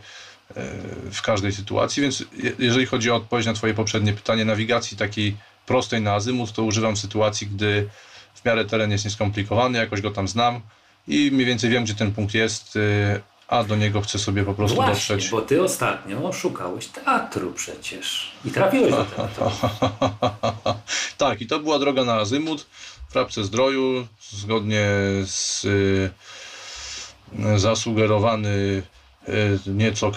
w każdej sytuacji, więc jeżeli chodzi o odpowiedź na Twoje poprzednie pytanie, nawigacji takiej prostej na azymut, to używam sytuacji, gdy w miarę teren jest nieskomplikowany, jakoś go tam znam i mniej więcej wiem, gdzie ten punkt jest, y, a do niego chcę sobie po prostu Właśnie, dotrzeć. bo ty ostatnio szukałeś teatru przecież i trafiłeś do teatru. tak, i to była droga na azymut w Rabce Zdroju, zgodnie z y, zasugerowany y, nieco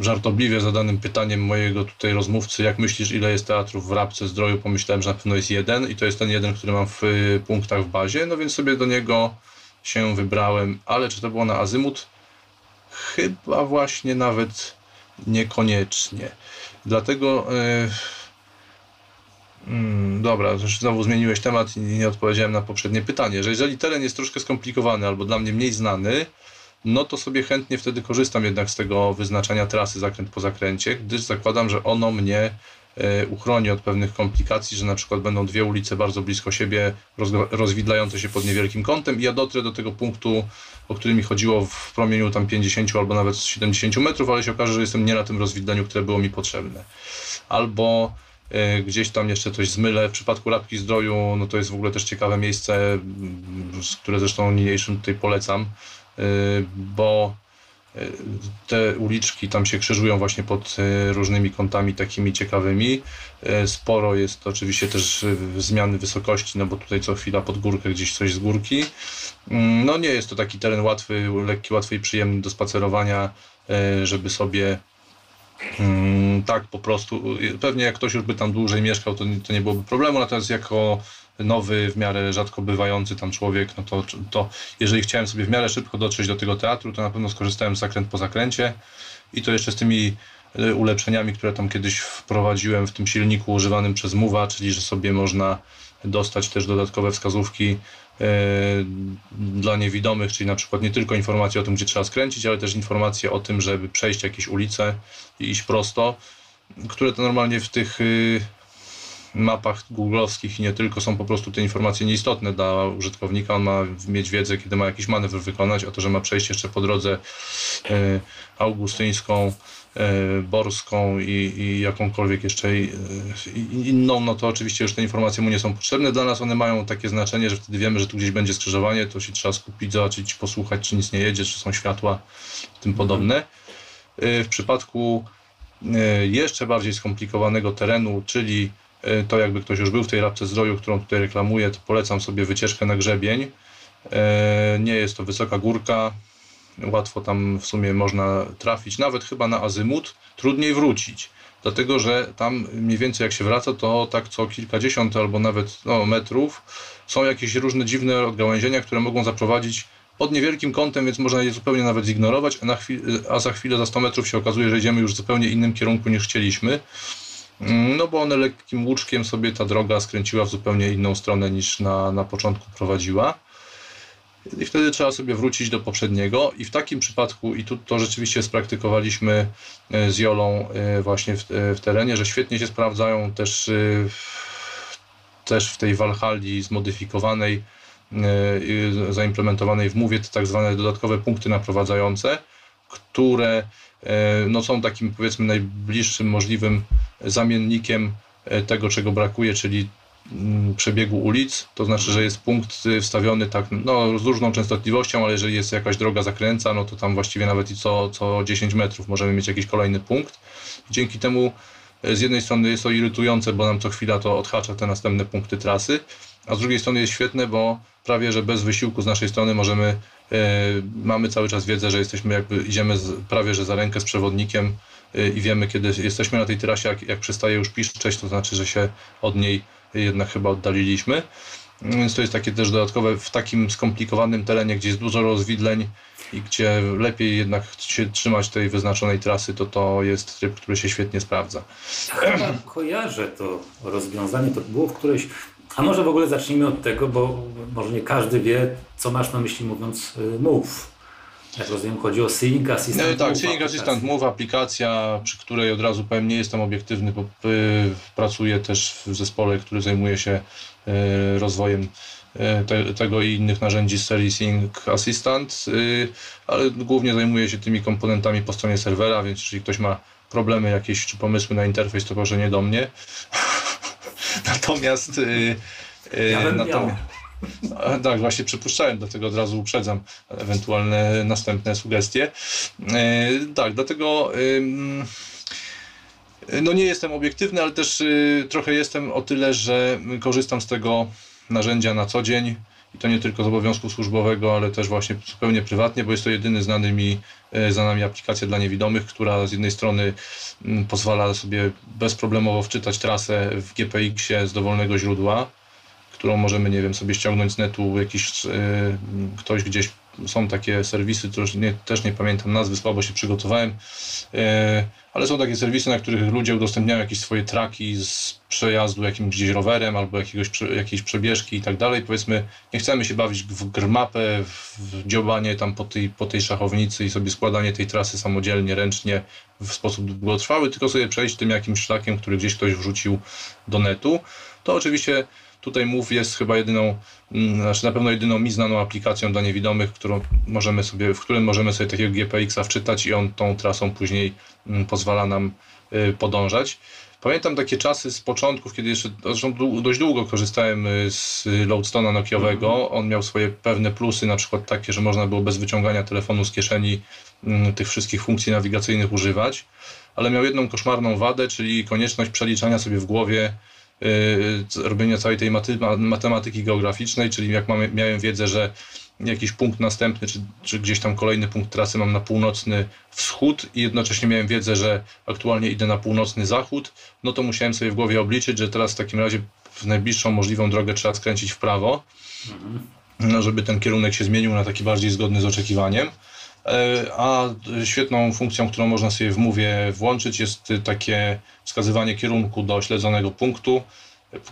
żartobliwie zadanym pytaniem mojego tutaj rozmówcy, jak myślisz, ile jest teatrów w Rabce Zdroju, pomyślałem, że na pewno jest jeden i to jest ten jeden, który mam w y, punktach w bazie, no więc sobie do niego się wybrałem, ale czy to było na azymut? Chyba właśnie nawet niekoniecznie. Dlatego yy, Hmm, dobra, znowu zmieniłeś temat i nie odpowiedziałem na poprzednie pytanie, że jeżeli teren jest troszkę skomplikowany albo dla mnie mniej znany, no to sobie chętnie wtedy korzystam jednak z tego wyznaczania trasy zakręt po zakręcie, gdyż zakładam, że ono mnie e, uchroni od pewnych komplikacji, że na przykład będą dwie ulice bardzo blisko siebie, rozwidlające się pod niewielkim kątem i ja dotrę do tego punktu, o który mi chodziło w promieniu tam 50 albo nawet 70 metrów, ale się okaże, że jestem nie na tym rozwidleniu, które było mi potrzebne. Albo E, gdzieś tam jeszcze coś zmylę. W przypadku Lapki Zdroju, no to jest w ogóle też ciekawe miejsce, które zresztą niniejszym tutaj polecam, bo e, te uliczki tam się krzyżują właśnie pod różnymi kątami takimi ciekawymi. Sporo jest oczywiście też zmiany wysokości, no bo tutaj co chwila pod górkę gdzieś coś z górki. Mm, no nie jest to taki teren łatwy, lekki, łatwy i przyjemny do spacerowania, żeby sobie Mm, tak, po prostu. Pewnie jak ktoś już by tam dłużej mieszkał, to, to nie byłoby problemu, natomiast jako nowy, w miarę rzadko bywający tam człowiek, no to, to jeżeli chciałem sobie w miarę szybko dotrzeć do tego teatru, to na pewno skorzystałem z zakręt po zakręcie i to jeszcze z tymi e, ulepszeniami, które tam kiedyś wprowadziłem w tym silniku używanym przez Mowa, czyli że sobie można dostać też dodatkowe wskazówki e, dla niewidomych, czyli na przykład nie tylko informacje o tym, gdzie trzeba skręcić, ale też informacje o tym, żeby przejść jakieś ulice i iść prosto, które to normalnie w tych y, mapach googlowskich i nie tylko są po prostu te informacje nieistotne dla użytkownika. On ma mieć wiedzę, kiedy ma jakiś manewr wykonać, a to, że ma przejść jeszcze po drodze y, augustyńską, y, borską i, i jakąkolwiek jeszcze inną, no to oczywiście już te informacje mu nie są potrzebne. Dla nas one mają takie znaczenie, że wtedy wiemy, że tu gdzieś będzie skrzyżowanie, to się trzeba skupić, zobaczyć, posłuchać, czy nic nie jedzie, czy są światła, tym podobne. W przypadku e, jeszcze bardziej skomplikowanego terenu, czyli e, to jakby ktoś już był w tej Rabce Zdroju, którą tutaj reklamuję, to polecam sobie wycieczkę na grzebień. E, nie jest to wysoka górka, łatwo tam w sumie można trafić, nawet chyba na azymut, trudniej wrócić. Dlatego, że tam mniej więcej jak się wraca, to tak co kilkadziesiąt albo nawet no, metrów są jakieś różne dziwne odgałęzienia, które mogą zaprowadzić pod niewielkim kątem, więc można je zupełnie nawet zignorować, a, a za chwilę, za 100 metrów się okazuje, że idziemy już w zupełnie innym kierunku niż chcieliśmy. No bo one lekkim łuczkiem sobie ta droga skręciła w zupełnie inną stronę niż na, na początku prowadziła. I wtedy trzeba sobie wrócić do poprzedniego i w takim przypadku, i tu to rzeczywiście spraktykowaliśmy e, z Jolą e, właśnie w, e, w terenie, że świetnie się sprawdzają też, też w tej Walhalli zmodyfikowanej zaimplementowanej w MOVie te tak zwane dodatkowe punkty naprowadzające, które no, są takim powiedzmy najbliższym możliwym zamiennikiem e, tego, czego brakuje, czyli mm, przebiegu ulic, to znaczy, że jest punkt wstawiony tak, no, z różną częstotliwością, ale jeżeli jest jakaś droga zakręca, no to tam właściwie nawet i co, co 10 metrów możemy mieć jakiś kolejny punkt. Dzięki temu z jednej strony jest to irytujące, bo nam co chwila to odhacza te następne punkty trasy, a z drugiej strony jest świetne, bo prawie, że bez wysiłku z naszej strony możemy, e, mamy cały czas wiedzę, że jesteśmy jakby, idziemy z, prawie, że za rękę z przewodnikiem e, i wiemy, kiedy jesteśmy na tej trasie, jak, jak przestaje już piszczeć, to znaczy, że się od niej jednak chyba oddaliliśmy. Więc to jest takie też dodatkowe w takim skomplikowanym terenie, gdzie jest dużo rozwidleń i gdzie lepiej jednak się trzymać tej wyznaczonej trasy, to to jest tryb, który się świetnie sprawdza. Chyba kojarzę to rozwiązanie. To było w którejś a może w ogóle zacznijmy od tego, bo może nie każdy wie, co masz na myśli mówiąc y, move. Jak rozumiem, chodzi o Seeing Assistant E, tak, Move Seeing. Assistant Move, aplikacja, przy której od razu powiem, nie jestem obiektywny, bo y, pracuję też w zespole, który zajmuje się y, rozwojem te, tego i innych narzędzi z serii Seeing Assistant, ale głównie zajmuję się tymi komponentami po stronie serwera, więc jeżeli ktoś ma problemy jakieś czy pomysły na interfejs, to proszę nie do mnie. Natomiast... y, y, Ja miał. natomiast Tak, właśnie przypuszczałem, dlatego od razu uprzedzam ewentualne następne sugestie. E, tak, dlatego no nie jestem obiektywny, ale też y, trochę jestem o tyle, że korzystam z tego narzędzia na co dzień i to nie tylko z obowiązku służbowego, ale też właśnie zupełnie prywatnie, bo jest to jedyny znany mi, e, znana mi aplikacja dla niewidomych, która z jednej strony pozwala sobie bezproblemowo wczytać trasę w GPX-ie z dowolnego źródła, którą możemy, nie wiem, sobie ściągnąć z netu, jakiś y, ktoś gdzieś, są takie serwisy, to nie, też nie pamiętam nazwy, słabo się przygotowałem, y, ale są takie serwisy, na których ludzie udostępniają jakieś swoje traki z przejazdu jakimś gdzieś rowerem albo jakiegoś, jakiejś przebieżki i tak dalej. Powiedzmy, nie chcemy się bawić w grmapę, w dziobanie tam po tej, po tej szachownicy i sobie składanie tej trasy samodzielnie, ręcznie w sposób długotrwały, tylko sobie przejść tym jakimś szlakiem, który gdzieś ktoś wrzucił do netu. To oczywiście Tutaj Move jest chyba jedyną, mm, znaczy na pewno jedyną mi znaną aplikacją dla niewidomych, którą możemy sobie, w którym możemy sobie takiego GPX-a wczytać i on tą trasą później mm, pozwala nam y, podążać. Pamiętam takie czasy z początków, kiedy jeszcze zresztą dość długo korzystałem y, z Loadstone'a Nokiowego. On miał swoje pewne plusy, na przykład takie, że można było bez wyciągania telefonu z kieszeni mm, tych wszystkich funkcji nawigacyjnych używać, ale miał jedną koszmarną wadę, czyli konieczność przeliczania sobie w głowie robienia całej tej maty, ma- matematyki geograficznej, czyli jak mamy, miałem wiedzę, że jakiś punkt następny, czy, czy gdzieś tam kolejny punkt trasy mam na północny wschód i jednocześnie miałem wiedzę, że aktualnie idę na północny zachód, no to musiałem sobie w głowie obliczyć, że teraz w takim razie w najbliższą możliwą drogę trzeba skręcić w prawo, no, żeby ten kierunek się zmienił na taki bardziej zgodny z oczekiwaniem. E, A świetną funkcją, którą można sobie w Mowie włączyć jest takie wskazywanie kierunku do śledzonego punktu,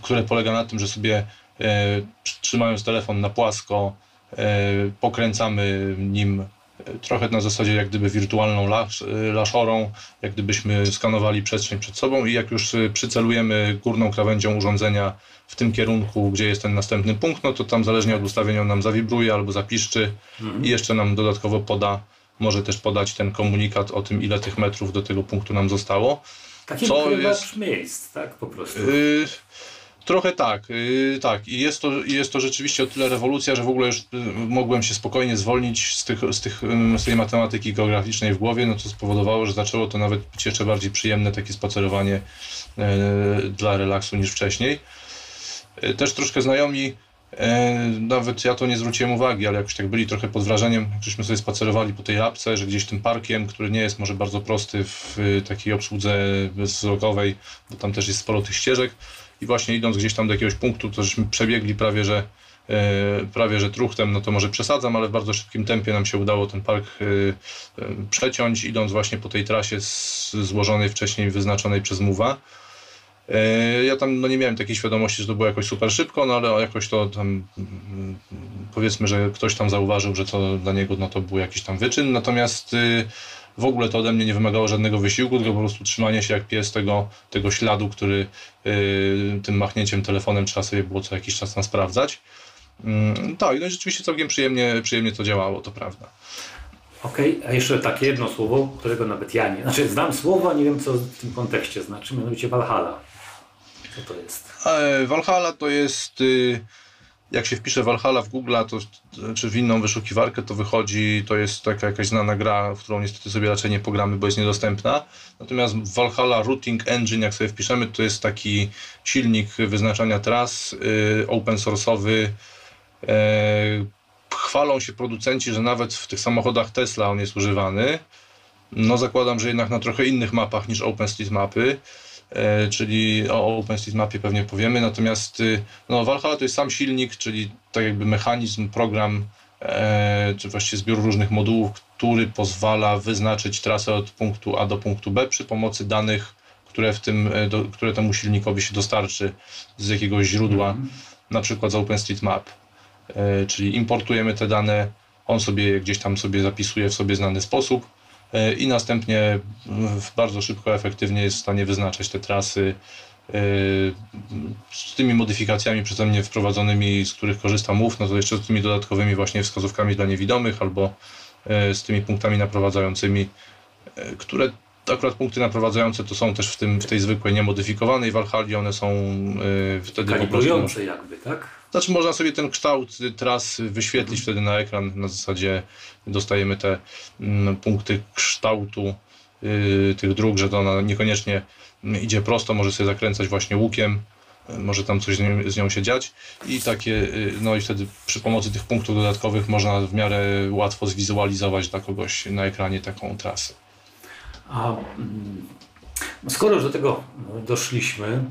które polega na tym, że sobie e, tr- trzymając telefon na płasko e, pokręcamy nim trochę na zasadzie jak gdyby wirtualną lasz, e, laszorą, jak gdybyśmy skanowali przestrzeń przed sobą i jak już y, przycelujemy górną krawędzią urządzenia w tym kierunku, gdzie jest ten następny punkt, no to tam zależnie od ustawienia on nam zawibruje albo zapiszczy i jeszcze nam dodatkowo poda, może też podać ten komunikat o tym, ile tych metrów do tego punktu nam zostało. Taki Co jest- miejsc, tak po prostu. Yy, trochę tak, yy, tak. I jest to, jest to rzeczywiście o tyle rewolucja, że w ogóle już yy, mogłem się spokojnie zwolnić z, tych, z, tych, yy, z tej matematyki geograficznej w głowie, no to spowodowało, że zaczęło to nawet być jeszcze bardziej przyjemne takie spacerowanie yy, dla relaksu niż wcześniej. Yy, też troszkę znajomi, e, nawet ja to nie zwróciłem uwagi, ale jakoś tak byli trochę pod wrażeniem, żeśmy sobie spacerowali po tej lapce, że gdzieś tym parkiem, który nie jest może bardzo prosty w y, takiej obsłudze bezwzrokowej, bo tam też jest sporo tych ścieżek i właśnie idąc gdzieś tam do jakiegoś punktu, to żeśmy przebiegli prawie, że e, prawie, że truchtem, no to może przesadzam, ale w bardzo szybkim tempie nam się udało ten park e, e, przeciąć, idąc właśnie po tej trasie złożonej wcześniej, wyznaczonej przez Muwa. Ja tam no nie miałem takiej świadomości, że to było jakoś super szybko, no ale jakoś to tam mm, powiedzmy, że ktoś tam zauważył, że to dla niego no to był jakiś tam wyczyn, natomiast y, w ogóle to ode mnie nie wymagało żadnego wysiłku, tylko po prostu trzymanie się jak pies tego, tego śladu, który y, tym machnięciem telefonem trzeba sobie było co jakiś czas tam sprawdzać. Mm, Tak, no i rzeczywiście całkiem przyjemnie, przyjemnie to działało, to prawda. Okej, a jeszcze takie jedno słowo, którego nawet ja nie. Znaczy, znam słowo, a nie wiem, co w tym kontekście znaczy, mianowicie Valhalla. Co to jest? E, Valhalla to jest, y, jak się wpisze Valhalla w Google, to, czy w inną wyszukiwarkę, to wychodzi, to jest taka jakaś znana gra, w którą niestety sobie raczej nie pogramy, bo jest niedostępna. Natomiast Valhalla Routing Engine, jak sobie wpiszemy, to jest taki silnik wyznaczania tras, y, open source'owy. E, Chwalą się producenci, że nawet w tych samochodach Tesla on jest używany. No zakładam, że jednak na trochę innych mapach niż OpenStreetMapy, e, czyli o OpenStreetMapie pewnie powiemy, natomiast y, no, Valhalla to jest sam silnik, czyli tak jakby mechanizm, program, e, czy właściwie zbiór różnych modułów, który pozwala wyznaczyć trasę od punktu A do punktu B przy pomocy danych, które, w tym, e, do, które temu silnikowi się dostarczy z jakiegoś źródła, na przykład z OpenStreetMap. E, czyli importujemy te dane on sobie je gdzieś tam sobie zapisuje w sobie znany sposób. e, i następnie w bardzo szybko, efektywnie jest w stanie wyznaczać te trasy e, z tymi modyfikacjami przeze mnie wprowadzonymi, z których korzysta MUF, no to jeszcze z tymi dodatkowymi właśnie wskazówkami dla niewidomych albo e, z tymi punktami naprowadzającymi, które akurat punkty naprowadzające to są też w, tym, w tej zwykłej niemodyfikowanej Walhali, one są wtedy prostu... jakby, tak? Znaczy można sobie ten kształt tras wyświetlić wtedy na ekran. Na zasadzie dostajemy te mm, punkty kształtu y, tych dróg, że to ona niekoniecznie idzie prosto, może sobie zakręcać właśnie łukiem, może tam coś z nią, z nią się dziać i takie, y, no i wtedy przy pomocy tych punktów dodatkowych można w miarę łatwo zwizualizować dla kogoś na ekranie taką trasę. A mm, skoro już do tego doszliśmy,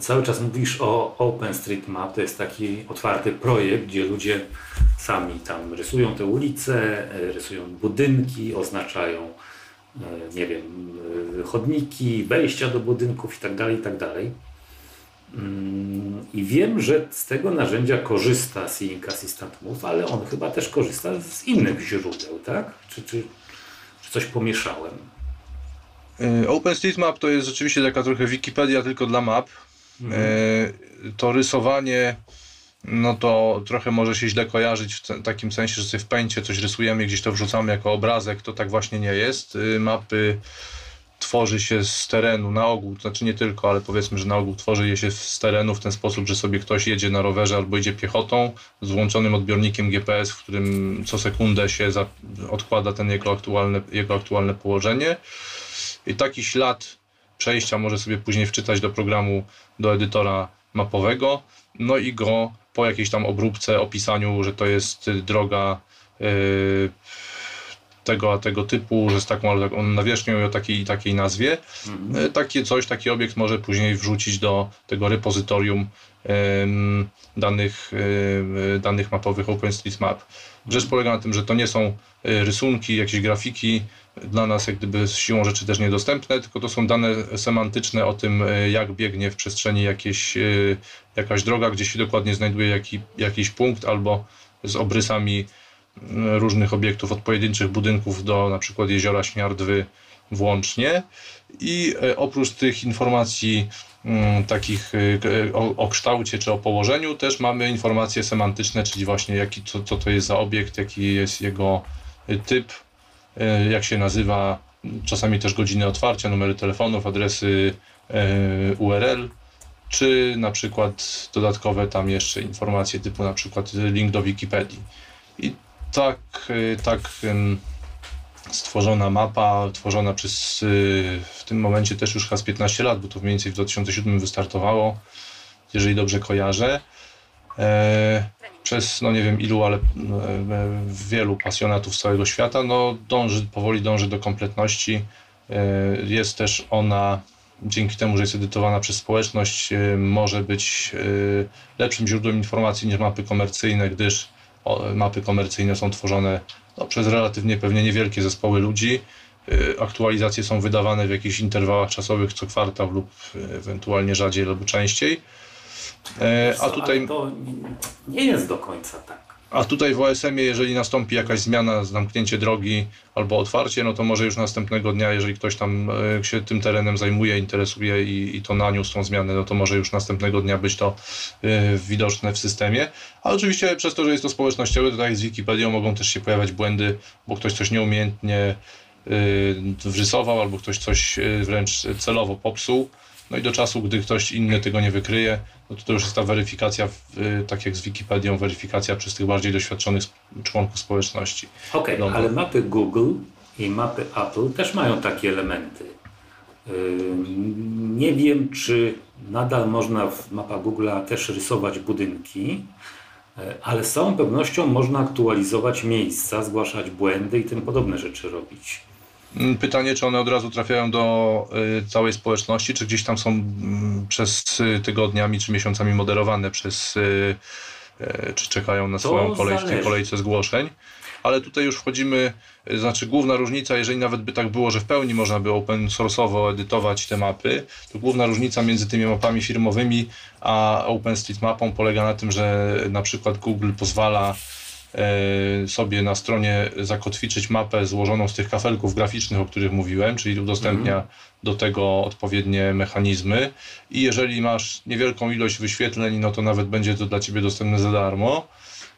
Cały czas mówisz o OpenStreetMap, to jest taki otwarty projekt, gdzie ludzie sami tam rysują te ulice, rysują budynki, oznaczają, e, nie wiem, e, chodniki, wejścia do budynków itd., tak itd. Tak mm, I wiem, że z tego narzędzia korzysta Seeing Assistant Move, ale on chyba też korzysta z innych źródeł, tak? Czy, czy, czy coś pomieszałem? E, OpenStreetMap to jest rzeczywiście taka trochę Wikipedia tylko dla map. Mhm. To rysowanie, no to trochę może się źle kojarzyć w takim sensie, że sobie w pęcie coś rysujemy, gdzieś to wrzucamy jako obrazek, to tak właśnie nie jest. Y, mapy tworzy się z terenu na ogół, znaczy nie tylko, ale powiedzmy, że na ogół tworzy je się z terenu w ten sposób, że sobie ktoś jedzie na rowerze albo idzie piechotą z włączonym odbiornikiem GPS, w którym co sekundę się odkłada ten jego aktualne, jego aktualne położenie. I taki ślad przejścia może sobie później wczytać do programu, do edytora mapowego, no i go po jakiejś tam obróbce, opisaniu, że to jest droga yy, tego a tego typu, że z taką nawierzchnią i o takiej takiej nazwie. Mhm. Takie coś, taki obiekt może później wrzucić do tego repozytorium danych, danych mapowych OpenStreetMap. Rzecz polega na tym, że to nie są rysunki, jakieś grafiki, dla nas jak gdyby z siłą rzeczy też niedostępne, tylko to są dane semantyczne o tym, e, jak biegnie w przestrzeni jakieś, e, jakaś droga, gdzie się dokładnie znajduje jaki, jakiś punkt, albo z obrysami różnych obiektów, od pojedynczych budynków do na przykład jeziora Śmiardwy włącznie. I oprócz tych informacji Mm, takich o, o, kształcie czy o położeniu, też mamy informacje semantyczne, czyli właśnie jaki, co, co to jest za obiekt, jaki jest jego typ, jak się nazywa, czasami też godziny otwarcia, numery telefonów, adresy URL, czy na przykład dodatkowe tam jeszcze informacje typu na przykład link do Wikipedii. I tak, tak stworzona mapa, tworzona przez w tym momencie też już chyba z 15 lat, bo to mniej więcej w 2007 wystartowało, jeżeli dobrze kojarzę. E, przez, no nie wiem ilu, ale e, wielu pasjonatów z całego świata, no dąży, powoli dąży do kompletności. E, jest też ona, dzięki temu, że jest edytowana przez społeczność, może być lepszym źródłem informacji niż mapy komercyjne, gdyż mapy komercyjne są tworzone no, przez relatywnie pewnie niewielkie zespoły ludzi. Aktualizacje są wydawane w jakichś interwałach czasowych co kwartał lub ewentualnie rzadziej lub częściej. E, a tutaj. to nie jest do końca tak. A tutaj w OSM-ie, jeżeli nastąpi jakaś zmiana, zamknięcie drogi albo otwarcie, no to może już następnego dnia, jeżeli ktoś tam e, się tym terenem zajmuje, interesuje i, i to naniósł tą zmianę, no to może już następnego dnia być to y, widoczne w systemie. A oczywiście przez to, że jest to społecznościowe, to tak jak z Wikipedią mogą też się pojawiać błędy, bo ktoś coś nieumiejętnie y, wrysował albo ktoś coś wręcz celowo popsuł. No i do czasu, gdy ktoś inny tego nie wykryje, no to, to już jest ta weryfikacja, tak jak z Wikipedią, weryfikacja przez tych bardziej doświadczonych członków społeczności. Okej, okay, no, ale mapy Google i mapy Apple też mają takie elementy. Nie wiem, czy nadal można w mapach Google'a też rysować budynki, e, ale z całą pewnością można aktualizować miejsca, zgłaszać błędy i tym podobne rzeczy robić. Mm, pytanie, czy one od razu trafiają do y, całej społeczności, czy gdzieś tam są y, przez y, tygodniami czy miesiącami moderowane przez, y, czy czekają na swoją kolej w tej kolejce zgłoszeń. Ale tutaj już wchodzimy, znaczy główna różnica, jeżeli nawet by tak było, że w pełni można by open source'owo edytować te mapy, to główna różnica między tymi mapami firmowymi a OpenStreetMapą polega na tym, że na przykład Google pozwala sobie na stronie zakotwiczyć mapę złożoną z tych kafelków graficznych, o których mówiłem, czyli udostępnia do tego odpowiednie mechanizmy. I jeżeli masz niewielką ilość wyświetleń, no to nawet będzie to dla Ciebie dostępne za darmo.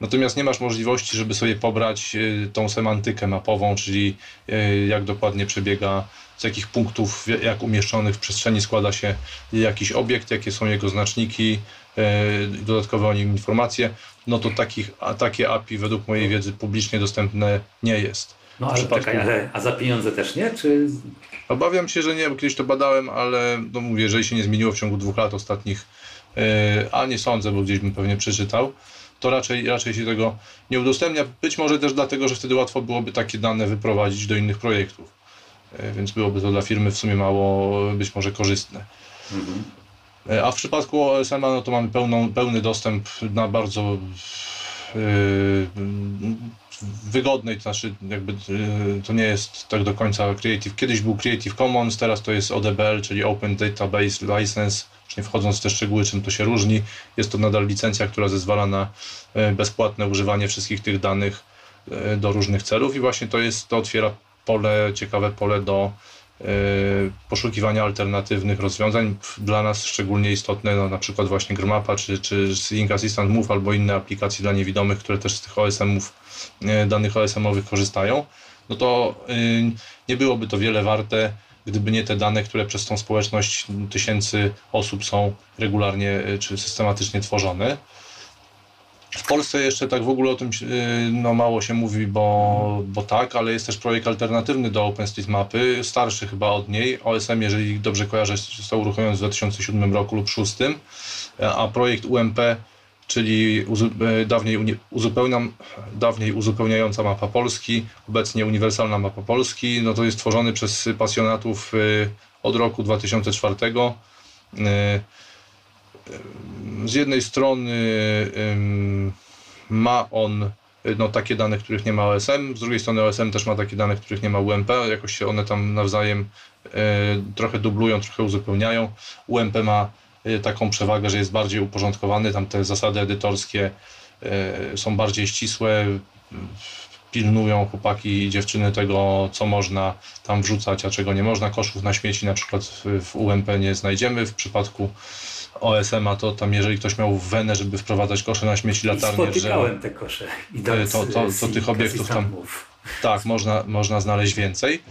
Natomiast nie masz możliwości, żeby sobie pobrać e, tą semantykę mapową, czyli e, jak dokładnie przebiega, z jakich punktów, jak umieszczonych w przestrzeni składa się jakiś obiekt, jakie są jego znaczniki, e, dodatkowe o nim informacje, no to takich, a takie API według mojej wiedzy publicznie dostępne nie jest. No ale przypadku- czekaj, ale, a za pieniądze też nie? Czy Obawiam się, że nie, bo kiedyś to badałem, ale no mówię, jeżeli się nie zmieniło w ciągu dwóch lat ostatnich, yy, a nie sądzę, bo gdzieś bym pewnie przeczytał, to raczej, raczej się tego nie udostępnia. Być może też dlatego, że wtedy łatwo byłoby takie dane wyprowadzić do innych projektów. Yy, więc byłoby to dla firmy w sumie mało być może korzystne. Yy, A w przypadku OSM-a no to mamy pełną, pełny dostęp na bardzo yy, wygodnej, to znaczy jakby yy, to nie jest tak do końca Creative. Kiedyś był Creative Commons, teraz to jest ODBL, czyli Open Database License. Już nie wchodząc w te szczegóły, czym to się różni. Jest to nadal licencja, która zezwala na bezpłatne używanie wszystkich tych danych do różnych celów i właśnie to jest, to otwiera pole, ciekawe pole do poszukiwania alternatywnych rozwiązań. Dla nas szczególnie istotne, no, na przykład właśnie Grmapa, czy, czy Sync Assistant Move, albo inne aplikacje dla niewidomych, które też z tych OSM-ów, yy, danych OSM-owych korzystają, no to yy, nie byłoby to wiele warte, gdyby nie te dane, które przez tą społeczność tysięcy osób są regularnie yy, czy systematycznie tworzone. W Polsce jeszcze tak w ogóle o tym yy, no, mało się mówi, bo, bo tak, ale jest też projekt alternatywny do OpenStreetMapy, starszy chyba od niej. OSM, jeżeli dobrze kojarzę, został uruchomiony w 2007 roku lub 2006, a projekt UMP, czyli uzu- e, dawniej, uzupełniam, dawniej uzupełniająca mapa Polski, obecnie uniwersalna mapa Polski, no to jest tworzony przez pasjonatów y, od roku 2004. Z jednej strony ma on no, takie dane, których nie ma OSM, z drugiej strony OSM też ma takie dane, których nie ma UMP, jakoś się one tam nawzajem y, trochę dublują, trochę uzupełniają. UMP ma y, taką przewagę, że jest bardziej uporządkowany, tam te zasady edytorskie y, są bardziej ścisłe, pilnują chłopaki i dziewczyny tego, co można tam wrzucać, a czego nie można. Koszów na śmieci na przykład w UMP nie znajdziemy. W przypadku OSM-a to tam, jeżeli ktoś miał wenę, żeby wprowadzać kosze na śmieci, I latarnie, drzewa, spotykałem te kosze. Idąc, To- to- to tych obiektów tam- tak, można, można znaleźć więcej.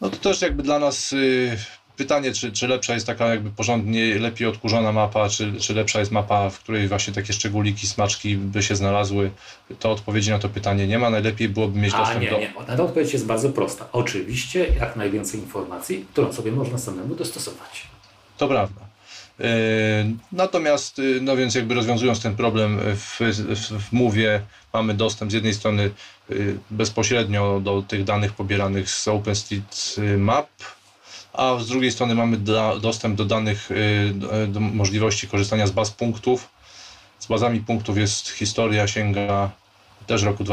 No to też jakby dla nas y, pytanie, czy, czy lepsza jest taka jakby porządnie, lepiej odkurzona mapa, czy, czy lepsza jest mapa, w której właśnie takie szczególiki, smaczki by się znalazły, to odpowiedzi na to pytanie nie ma. Najlepiej byłoby mieć A dostęp nie, do... nie. Na odpowiedź jest bardzo prosta. Oczywiście jak najwięcej informacji, którą sobie można samemu dostosować. To prawda. Yy, Natomiast, yy, no więc jakby rozwiązując ten problem w, w, w Mowie mamy dostęp z jednej strony yy, bezpośrednio do tych danych pobieranych z OpenStreetMap, a z drugiej strony mamy dostęp do danych, do, możliwości korzystania z baz punktów. Z bazami punktów jest historia, sięga też roku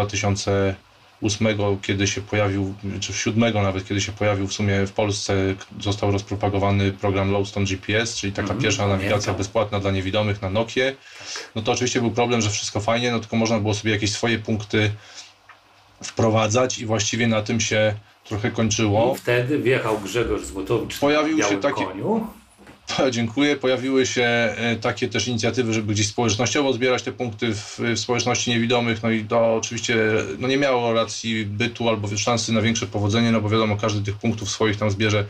2008, kiedy się pojawił, czy 7 nawet, kiedy się pojawił w sumie w Polsce, został rozpropagowany program Lowstone GPS, czyli taka Mhm, pierwsza nawigacja bezpłatna dla niewidomych na Nokie. No to oczywiście był problem, że wszystko fajnie, no tylko można było sobie jakieś swoje punkty wprowadzać i właściwie na tym się trochę kończyło. I wtedy wjechał Grzegorz Złotowicz Pojawił na się taki- koniu. Dziękuję. Pojawiły się e, takie też inicjatywy, żeby gdzieś społecznościowo zbierać te punkty w, w społeczności niewidomych. No i to oczywiście no nie miało racji bytu albo szansy na większe powodzenie, no bo wiadomo, każdy tych punktów swoich tam zbierze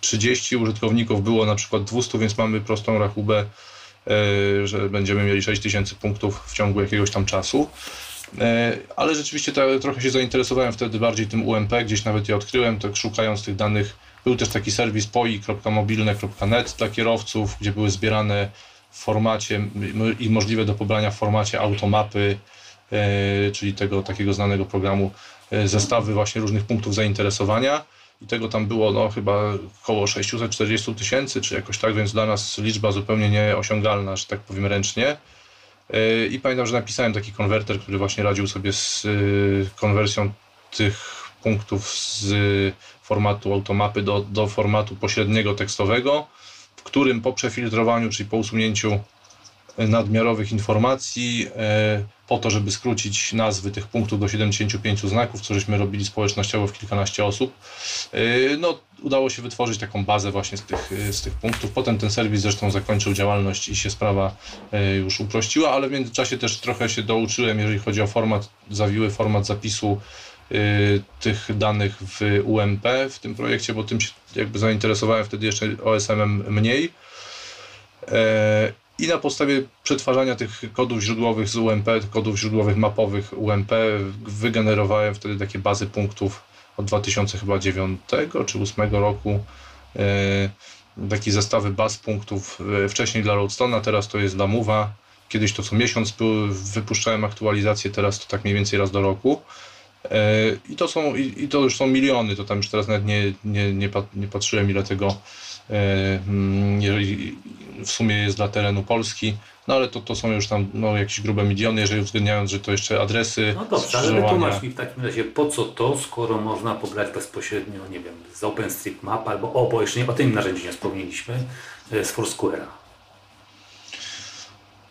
30 użytkowników, było na przykład 200, więc mamy prostą rachubę, e, że będziemy mieli 6000 punktów w ciągu jakiegoś tam czasu. E, Ale rzeczywiście to, trochę się zainteresowałem wtedy bardziej tym UMP, gdzieś nawet je odkryłem, tak szukając tych danych. Był też taki serwis poi.mobilne.net dla kierowców, gdzie były zbierane w formacie i możliwe do pobrania w formacie automapy, e, czyli tego takiego znanego programu, e, zestawy właśnie różnych punktów zainteresowania. I tego tam było no, chyba około 640 tysięcy, czy jakoś tak, więc dla nas liczba zupełnie nieosiągalna, że tak powiem ręcznie. Yy, I pamiętam, że napisałem taki konwerter, który właśnie radził sobie z konwersją tych punktów z formatu automapy do, do formatu pośredniego tekstowego, w którym po przefiltrowaniu, czyli po usunięciu nadmiarowych informacji po to, żeby skrócić nazwy tych punktów do 75 znaków, co żeśmy robili społecznościowo w kilkanaście osób. No, udało się wytworzyć taką bazę właśnie z tych, z tych punktów. Potem ten serwis zresztą zakończył działalność i się sprawa już uprościła, ale w międzyczasie też trochę się douczyłem, jeżeli chodzi o format, zawiły format zapisu tych danych w UMP w tym projekcie, bo tym się jakby zainteresowałem wtedy jeszcze OSM-em mniej. E, I na podstawie przetwarzania tych kodów źródłowych z UMP, kodów źródłowych mapowych UMP, wygenerowałem wtedy takie bazy punktów od 2009 czy 2008 roku. E, takie zestawy baz punktów e, wcześniej dla Roadstone'a, teraz to jest dla Move'a. Kiedyś to co miesiąc wypuszczałem aktualizację, teraz to tak mniej więcej raz do roku. E, I to, są, i, to już są miliony, to tam już teraz nawet nie, nie, nie, nie patrzyłem ile tego e, mm, jeżeli w sumie jest dla terenu Polski, no ale to, to są już tam no, jakieś grube miliony, jeżeli uwzględniając, że to jeszcze adresy. No dobrze, ale wytłumacz mi w takim razie, po co to, skoro można pobrać bezpośrednio, nie wiem, z OpenStreetMap albo, o, bo jeszcze nie, o tym narzędziu nie wspomnieliśmy, e, z Foursquare'a.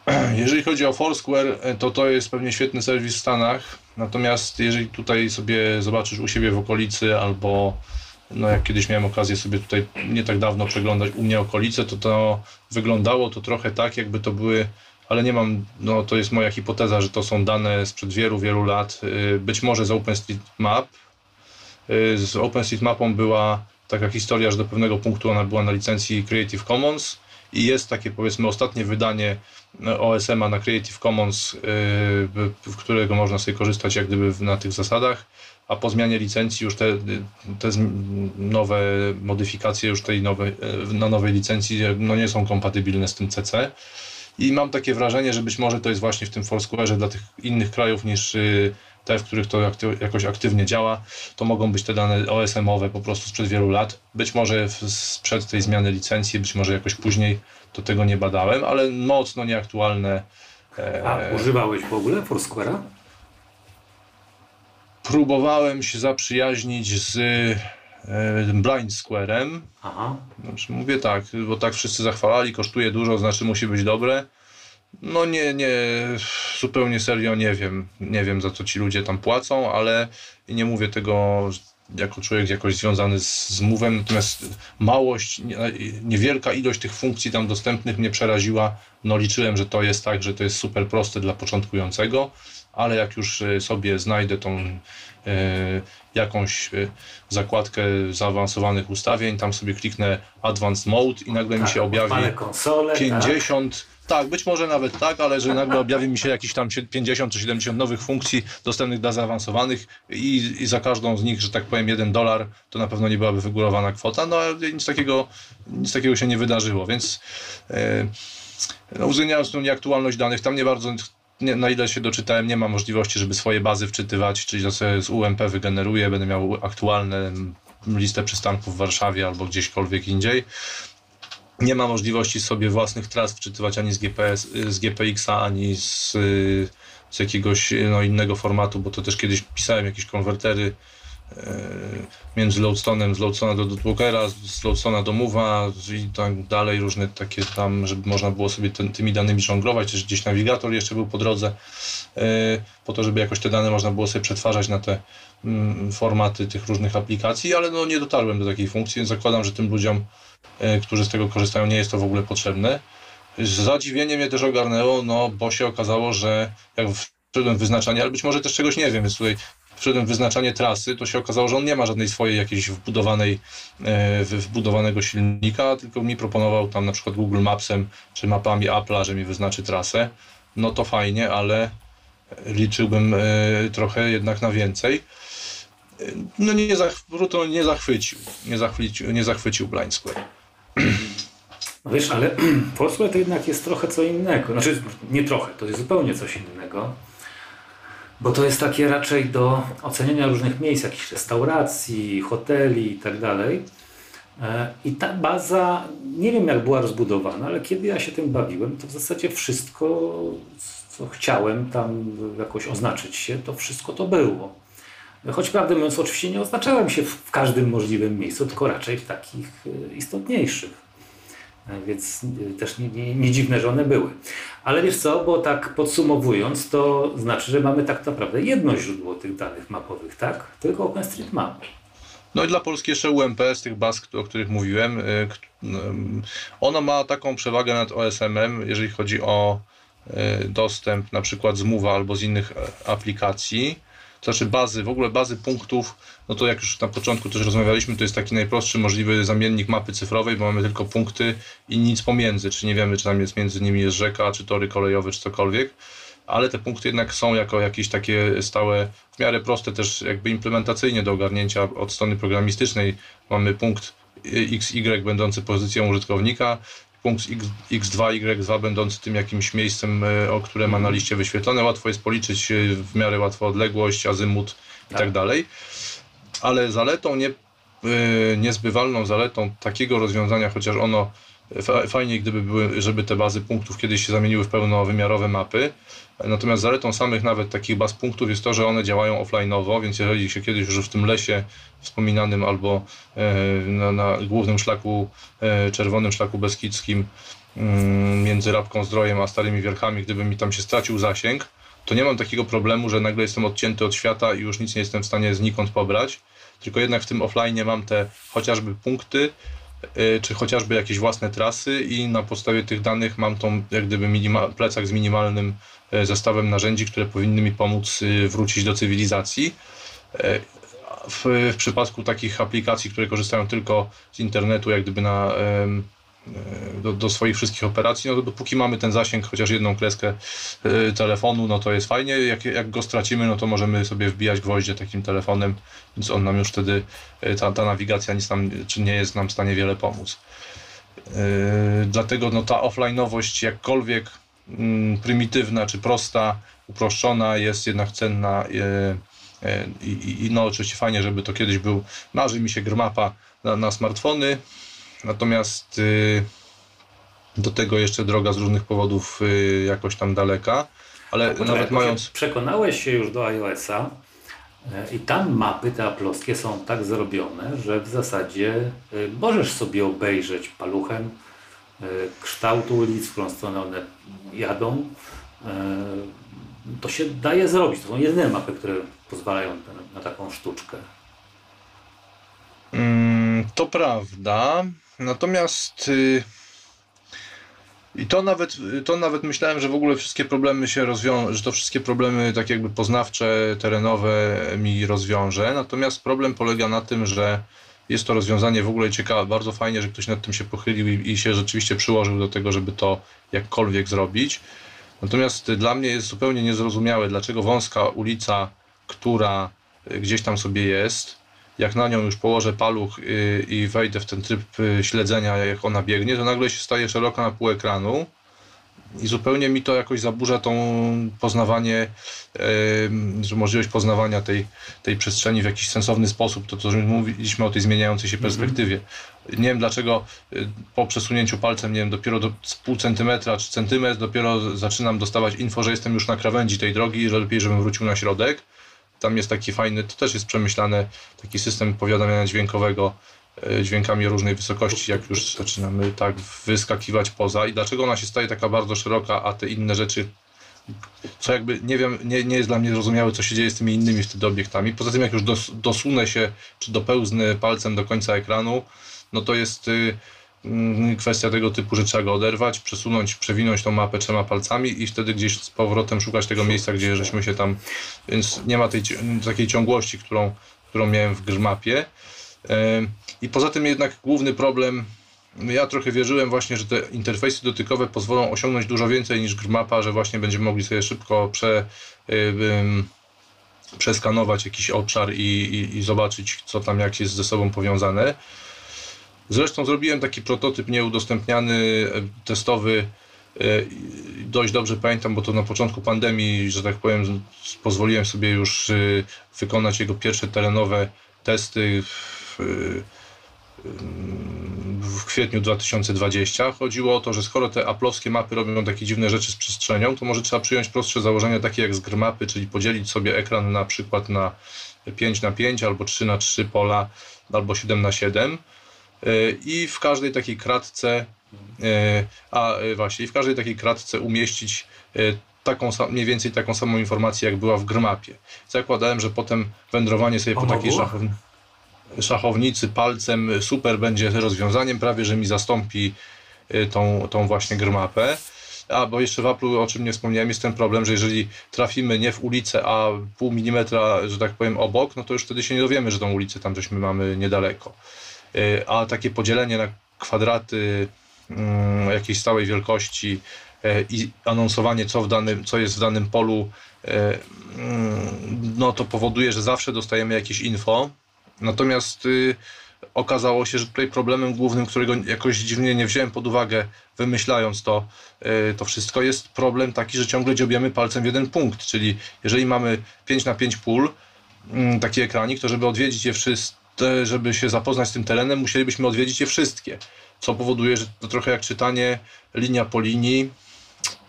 Jeżeli chodzi o Foursquare, to to jest pewnie świetny serwis w Stanach. Natomiast jeżeli tutaj sobie zobaczysz u siebie w okolicy albo no jak kiedyś miałem okazję sobie tutaj nie tak dawno przeglądać u mnie okolice, to to wyglądało to trochę tak, jakby to były, ale nie mam, no to jest moja hipoteza, że to są dane sprzed wielu, wielu lat, y, być może z OpenStreetMap. Y, z OpenStreetMapą była taka historia, że do pewnego punktu ona była na licencji Creative Commons, i jest takie powiedzmy ostatnie wydanie e, OSM-a na Creative Commons, e, w którego można sobie korzystać jak gdyby na tych zasadach, a po zmianie licencji już te, te nowe modyfikacje już tej nowej, e, na nowej licencji no nie są kompatybilne z tym CC. I mam takie wrażenie, że być może to jest właśnie w tym Foursquare dla tych innych krajów niż te, w których to jakoś aktywnie działa, to mogą być te dane OSM-owe po prostu sprzed wielu lat. Być może sprzed tej zmiany licencji, być może jakoś później, to tego nie badałem, ale mocno nieaktualne. E, A używałeś w ogóle Foursquare'a? Próbowałem się zaprzyjaźnić z e, Blind Square'em. Aha. Znaczy mówię tak, bo tak wszyscy zachwalali, kosztuje dużo, znaczy musi być dobre. No nie, nie, zupełnie serio nie wiem. Nie wiem za co ci ludzie tam płacą, ale nie mówię tego jako człowiek jakoś związany z, z Move'em, natomiast małość, niewielka ilość tych funkcji tam dostępnych mnie przeraziła. No liczyłem, że to jest tak, że to jest super proste dla początkującego, ale jak już e, sobie znajdę tą e, jakąś e, zakładkę zaawansowanych ustawień, tam sobie kliknę Advanced Mode i nagle tak, mi się objawi konsolę, 50 tak być może nawet tak, ale że nagle objawi mi się jakieś tam 50 czy 70 nowych funkcji dostępnych dla zaawansowanych i, i za każdą z nich, że tak powiem, jeden dolar, to na pewno nie byłaby wygórowana kwota, no ale nic takiego, nic takiego się nie wydarzyło, więc e, no, uwzględniając tą nieaktualność danych, tam nie bardzo nie, na ile się doczytałem, nie ma możliwości, żeby swoje bazy wczytywać, czyli to sobie z UMP wygeneruję, będę miał aktualne listę przystanków w Warszawie albo gdzieśkolwiek indziej nie ma możliwości sobie własnych tras wczytywać ani z, GPS, z GPX-a, ani z, z jakiegoś no, innego formatu, bo to też kiedyś pisałem jakieś konwertery e, między Loadstone'em, z Loadstone'a do Dotwalkera, z Loadstone'a do Move'a i tak dalej, różne takie tam, żeby można było sobie ten, tymi danymi żonglować, też gdzieś nawigator jeszcze był po drodze, e, po to, żeby jakoś te dane można było sobie przetwarzać na te mm, formaty tych różnych aplikacji, ale no nie dotarłem do takiej funkcji, więc zakładam, że tym ludziom którzy z tego korzystają, nie jest to w ogóle potrzebne. Zadziwienie mnie też ogarnęło, no bo się okazało, że jak wszedłem w wyznaczanie, ale być może też czegoś nie wiem, więc tutaj wszedłem w wyznaczanie trasy, to się okazało, że on nie ma żadnej swojej jakiejś wbudowanej, e, wbudowanego silnika, tylko mi proponował tam na przykład Google Mapsem czy mapami Apple'a, że mi wyznaczy trasę. No to fajnie, ale liczyłbym e, trochę jednak na więcej no nie, zach, nie zachwycił, nie zachwycił, nie zachwycił Blind Square. No wiesz, ale Foursquare to jednak jest trochę co innego. Znaczy, nie trochę, to jest zupełnie coś innego. Bo to jest takie raczej do oceniania różnych miejsc, jakichś restauracji, hoteli i tak dalej. E, I ta baza, nie wiem jak była rozbudowana, ale kiedy ja się tym bawiłem, to w zasadzie wszystko, co chciałem tam jakoś oznaczyć się, to wszystko to było. Choć prawdę mówiąc, oczywiście nie oznaczałem się w każdym możliwym miejscu, tylko raczej w takich e, istotniejszych. więc też nie, nie, nie, dziwne, że one były. Ale wiesz co, bo tak podsumowując, to znaczy, że mamy tak naprawdę jedno źródło tych danych mapowych, tak? Tylko OpenStreetMap. No i dla Polski jeszcze UMP z tych baz, o których mówiłem. Ono ma taką przewagę nad OSM-em, jeżeli chodzi o dostęp na przykład z Move'a albo z innych e, aplikacji. To znaczy bazy, w ogóle bazy punktów, no to jak już na początku też rozmawialiśmy, to jest taki najprostszy możliwy zamiennik mapy cyfrowej, bo mamy tylko punkty i nic pomiędzy, czy nie wiemy, czy tam jest między nimi jest rzeka, czy tory kolejowe, czy cokolwiek ale te punkty jednak są jako jakieś takie stałe, w miarę proste też jakby implementacyjnie do ogarnięcia od strony programistycznej. Mamy punkt XY będący pozycją użytkownika, punkt X, 2 Y2 będący tym jakimś miejscem, e, o które ma na mhm. liście wyświetlone. Łatwo jest policzyć e, w miarę łatwo odległość, azymut i tak, tak dalej. Ale zaletą, nie, e, niezbywalną zaletą takiego rozwiązania, chociaż ono fajnie gdyby były, żeby te bazy punktów kiedyś się zamieniły w pełnowymiarowe mapy, Natomiast zaletą samych nawet takich baz punktów jest to, że one działają offline'owo, więc jeżeli się kiedyś już w tym lesie wspominanym albo e, na, na głównym szlaku, e, czerwonym szlaku beskidzkim mm, między Rabką Zdrojem a Starymi Wierchami, gdyby mi tam się stracił zasięg, to nie mam takiego problemu, że nagle jestem odcięty od świata i już nic nie jestem w stanie znikąd pobrać, tylko jednak w tym offline mam te chociażby punkty, e, czy chociażby jakieś własne trasy i na podstawie tych danych mam tą jak gdyby plecak z minimalnym zestawem narzędzi, które powinny mi pomóc y, wrócić do cywilizacji. E, w, w przypadku takich aplikacji, które korzystają tylko z internetu, jak gdyby na, e, do, do, swoich wszystkich operacji, no to dopóki mamy ten zasięg, chociaż jedną kreskę telefonu, no to jest fajnie. Jak, jak go stracimy, no to możemy sobie wbijać gwoździe takim telefonem, więc on nam już wtedy, ta, ta nawigacja nic nam, czy nie jest nam w stanie wiele pomóc. Dlatego no, ta offline'owość jakkolwiek prymitywna czy prosta, uproszczona jest jednak cenna e, e, i, i no oczywiście fajnie, żeby to kiedyś był, marzy mi się grmapa na, na smartfony, natomiast y, do tego jeszcze droga z różnych powodów y, jakoś tam daleka, ale nawet mając... Przekonałeś się już do iOS-a e, i tam mapy te aploskie są tak zrobione, że w zasadzie możesz sobie obejrzeć paluchem kształtu ulic, w którą stronę one jadą. E, to się daje zrobić. To są jedyne mapy, które pozwalają na, na taką sztuczkę. Mm, to prawda. Natomiast y, i to nawet, to nawet myślałem, że w ogóle wszystkie problemy się rozwiążą, że to wszystkie problemy tak jakby poznawcze, terenowe mi rozwiąże. Natomiast problem polega na tym, że jest to rozwiązanie w ogóle ciekawe, bardzo fajnie, że ktoś nad tym się pochylił i, i się rzeczywiście przyłożył do tego, żeby to jakkolwiek zrobić. Natomiast dla mnie jest zupełnie niezrozumiałe, dlaczego wąska ulica, która gdzieś tam sobie jest, jak na nią już położę paluch y, i wejdę w ten tryb y, śledzenia, jak ona biegnie, to nagle się staje szeroka na pół ekranu i zupełnie mi to jakoś zaburza tą poznawanie, że możliwość poznawania tej, tej przestrzeni w jakiś sensowny sposób. To, co mówiliśmy o tej zmieniającej się mhm. perspektywie. Nie wiem dlaczego y, po przesunięciu palcem, nie wiem, dopiero do pół centymetra czy centymetr, dopiero zaczynam dostawać info, że jestem już na krawędzi tej drogi i że lepiej, żebym wrócił na środek. Tam jest taki fajny, to też jest przemyślany taki system powiadamiania dźwiękowego, dźwiękami różnej wysokości, jak już zaczynamy tak wyskakiwać poza i dlaczego ona się staje taka bardzo szeroka, a te inne rzeczy, co jakby nie wiem, nie, nie jest dla mnie zrozumiałe, co się dzieje z tymi innymi wtedy obiektami. Poza tym, jak już dos, dosunę się, czy dopełznę palcem do końca ekranu, no to jest y, y, kwestia tego typu, że trzeba go oderwać, przesunąć, przewinąć tą mapę trzema palcami i wtedy gdzieś z powrotem szukać tego miejsca, gdzie żeśmy się tam, więc nie ma tej takiej ciągłości, którą, którą miałem w grzmapie. I poza tym jednak główny problem, ja trochę wierzyłem właśnie, że te interfejsy dotykowe pozwolą osiągnąć dużo więcej niż Gmapa, że właśnie będziemy mogli sobie szybko prze, przeskanować jakiś obszar i, i, i zobaczyć, co tam jak jest ze sobą powiązane. Zresztą zrobiłem taki prototyp nieudostępniany, testowy. E, dość dobrze pamiętam, bo to na początku pandemii, że tak powiem, pozwoliłem sobie już wykonać jego pierwsze terenowe testy w, w kwietniu 2020. Chodziło o to, że skoro te aplowskie mapy robią takie dziwne rzeczy z przestrzenią, to może trzeba przyjąć prostsze założenia takie jak z grmapy, czyli podzielić sobie ekran na przykład na 5 na 5 albo 3 na 3 pola albo 7 na 7 i w każdej takiej kratce E, a właśnie w każdej takiej kratce umieścić taką, mniej więcej taką samą informację, jak była w grmapie. Zakładałem, że potem wędrowanie sobie po takiej szachowni, szachownicy palcem super będzie rozwiązaniem, prawie że mi zastąpi tą, tą właśnie grmapę. A, bo jeszcze w Apple'u, o czym nie wspomniałem, jest ten problem, że jeżeli trafimy nie w ulicę, a pół milimetra, że tak powiem, obok, no to już wtedy się nie dowiemy, że tą ulicę tam żeśmy mamy niedaleko. A takie podzielenie na kwadraty Mm, jakiejś stałej wielkości e, i anonsowanie, co, w danym, co jest w danym polu, mm, no to powoduje, że zawsze dostajemy jakieś info. Natomiast y, okazało się, że tutaj problemem głównym, którego jakoś dziwnie nie wziąłem pod uwagę, wymyślając to, y, to wszystko, jest problem taki, że ciągle dziobiemy palcem w jeden punkt. Czyli jeżeli mamy 5 na 5 pól, mm, taki ekranik, to żeby odwiedzić je wszystkie, żeby się zapoznać z tym terenem, musielibyśmy odwiedzić je wszystkie co powoduje, że to trochę jak czytanie linia po linii.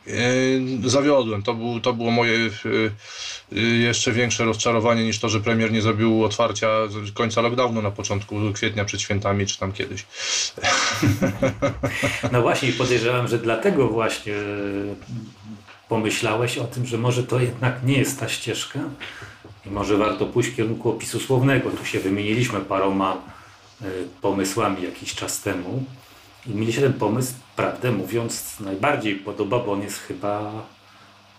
Yy, zawiodłem. To, był, to było moje yy, jeszcze większe rozczarowanie niż to, że premier nie zrobił otwarcia końca lockdownu na początku kwietnia przed świętami, czy tam kiedyś. No właśnie, podejrzewam, że dlatego właśnie pomyślałeś o tym, że może to jednak nie jest ta ścieżka i może warto pójść w kierunku opisu słownego. Tu się wymieniliśmy paroma pomysłami jakiś czas temu. I mi się ten pomysł, prawdę mówiąc, najbardziej podoba, bo on jest chyba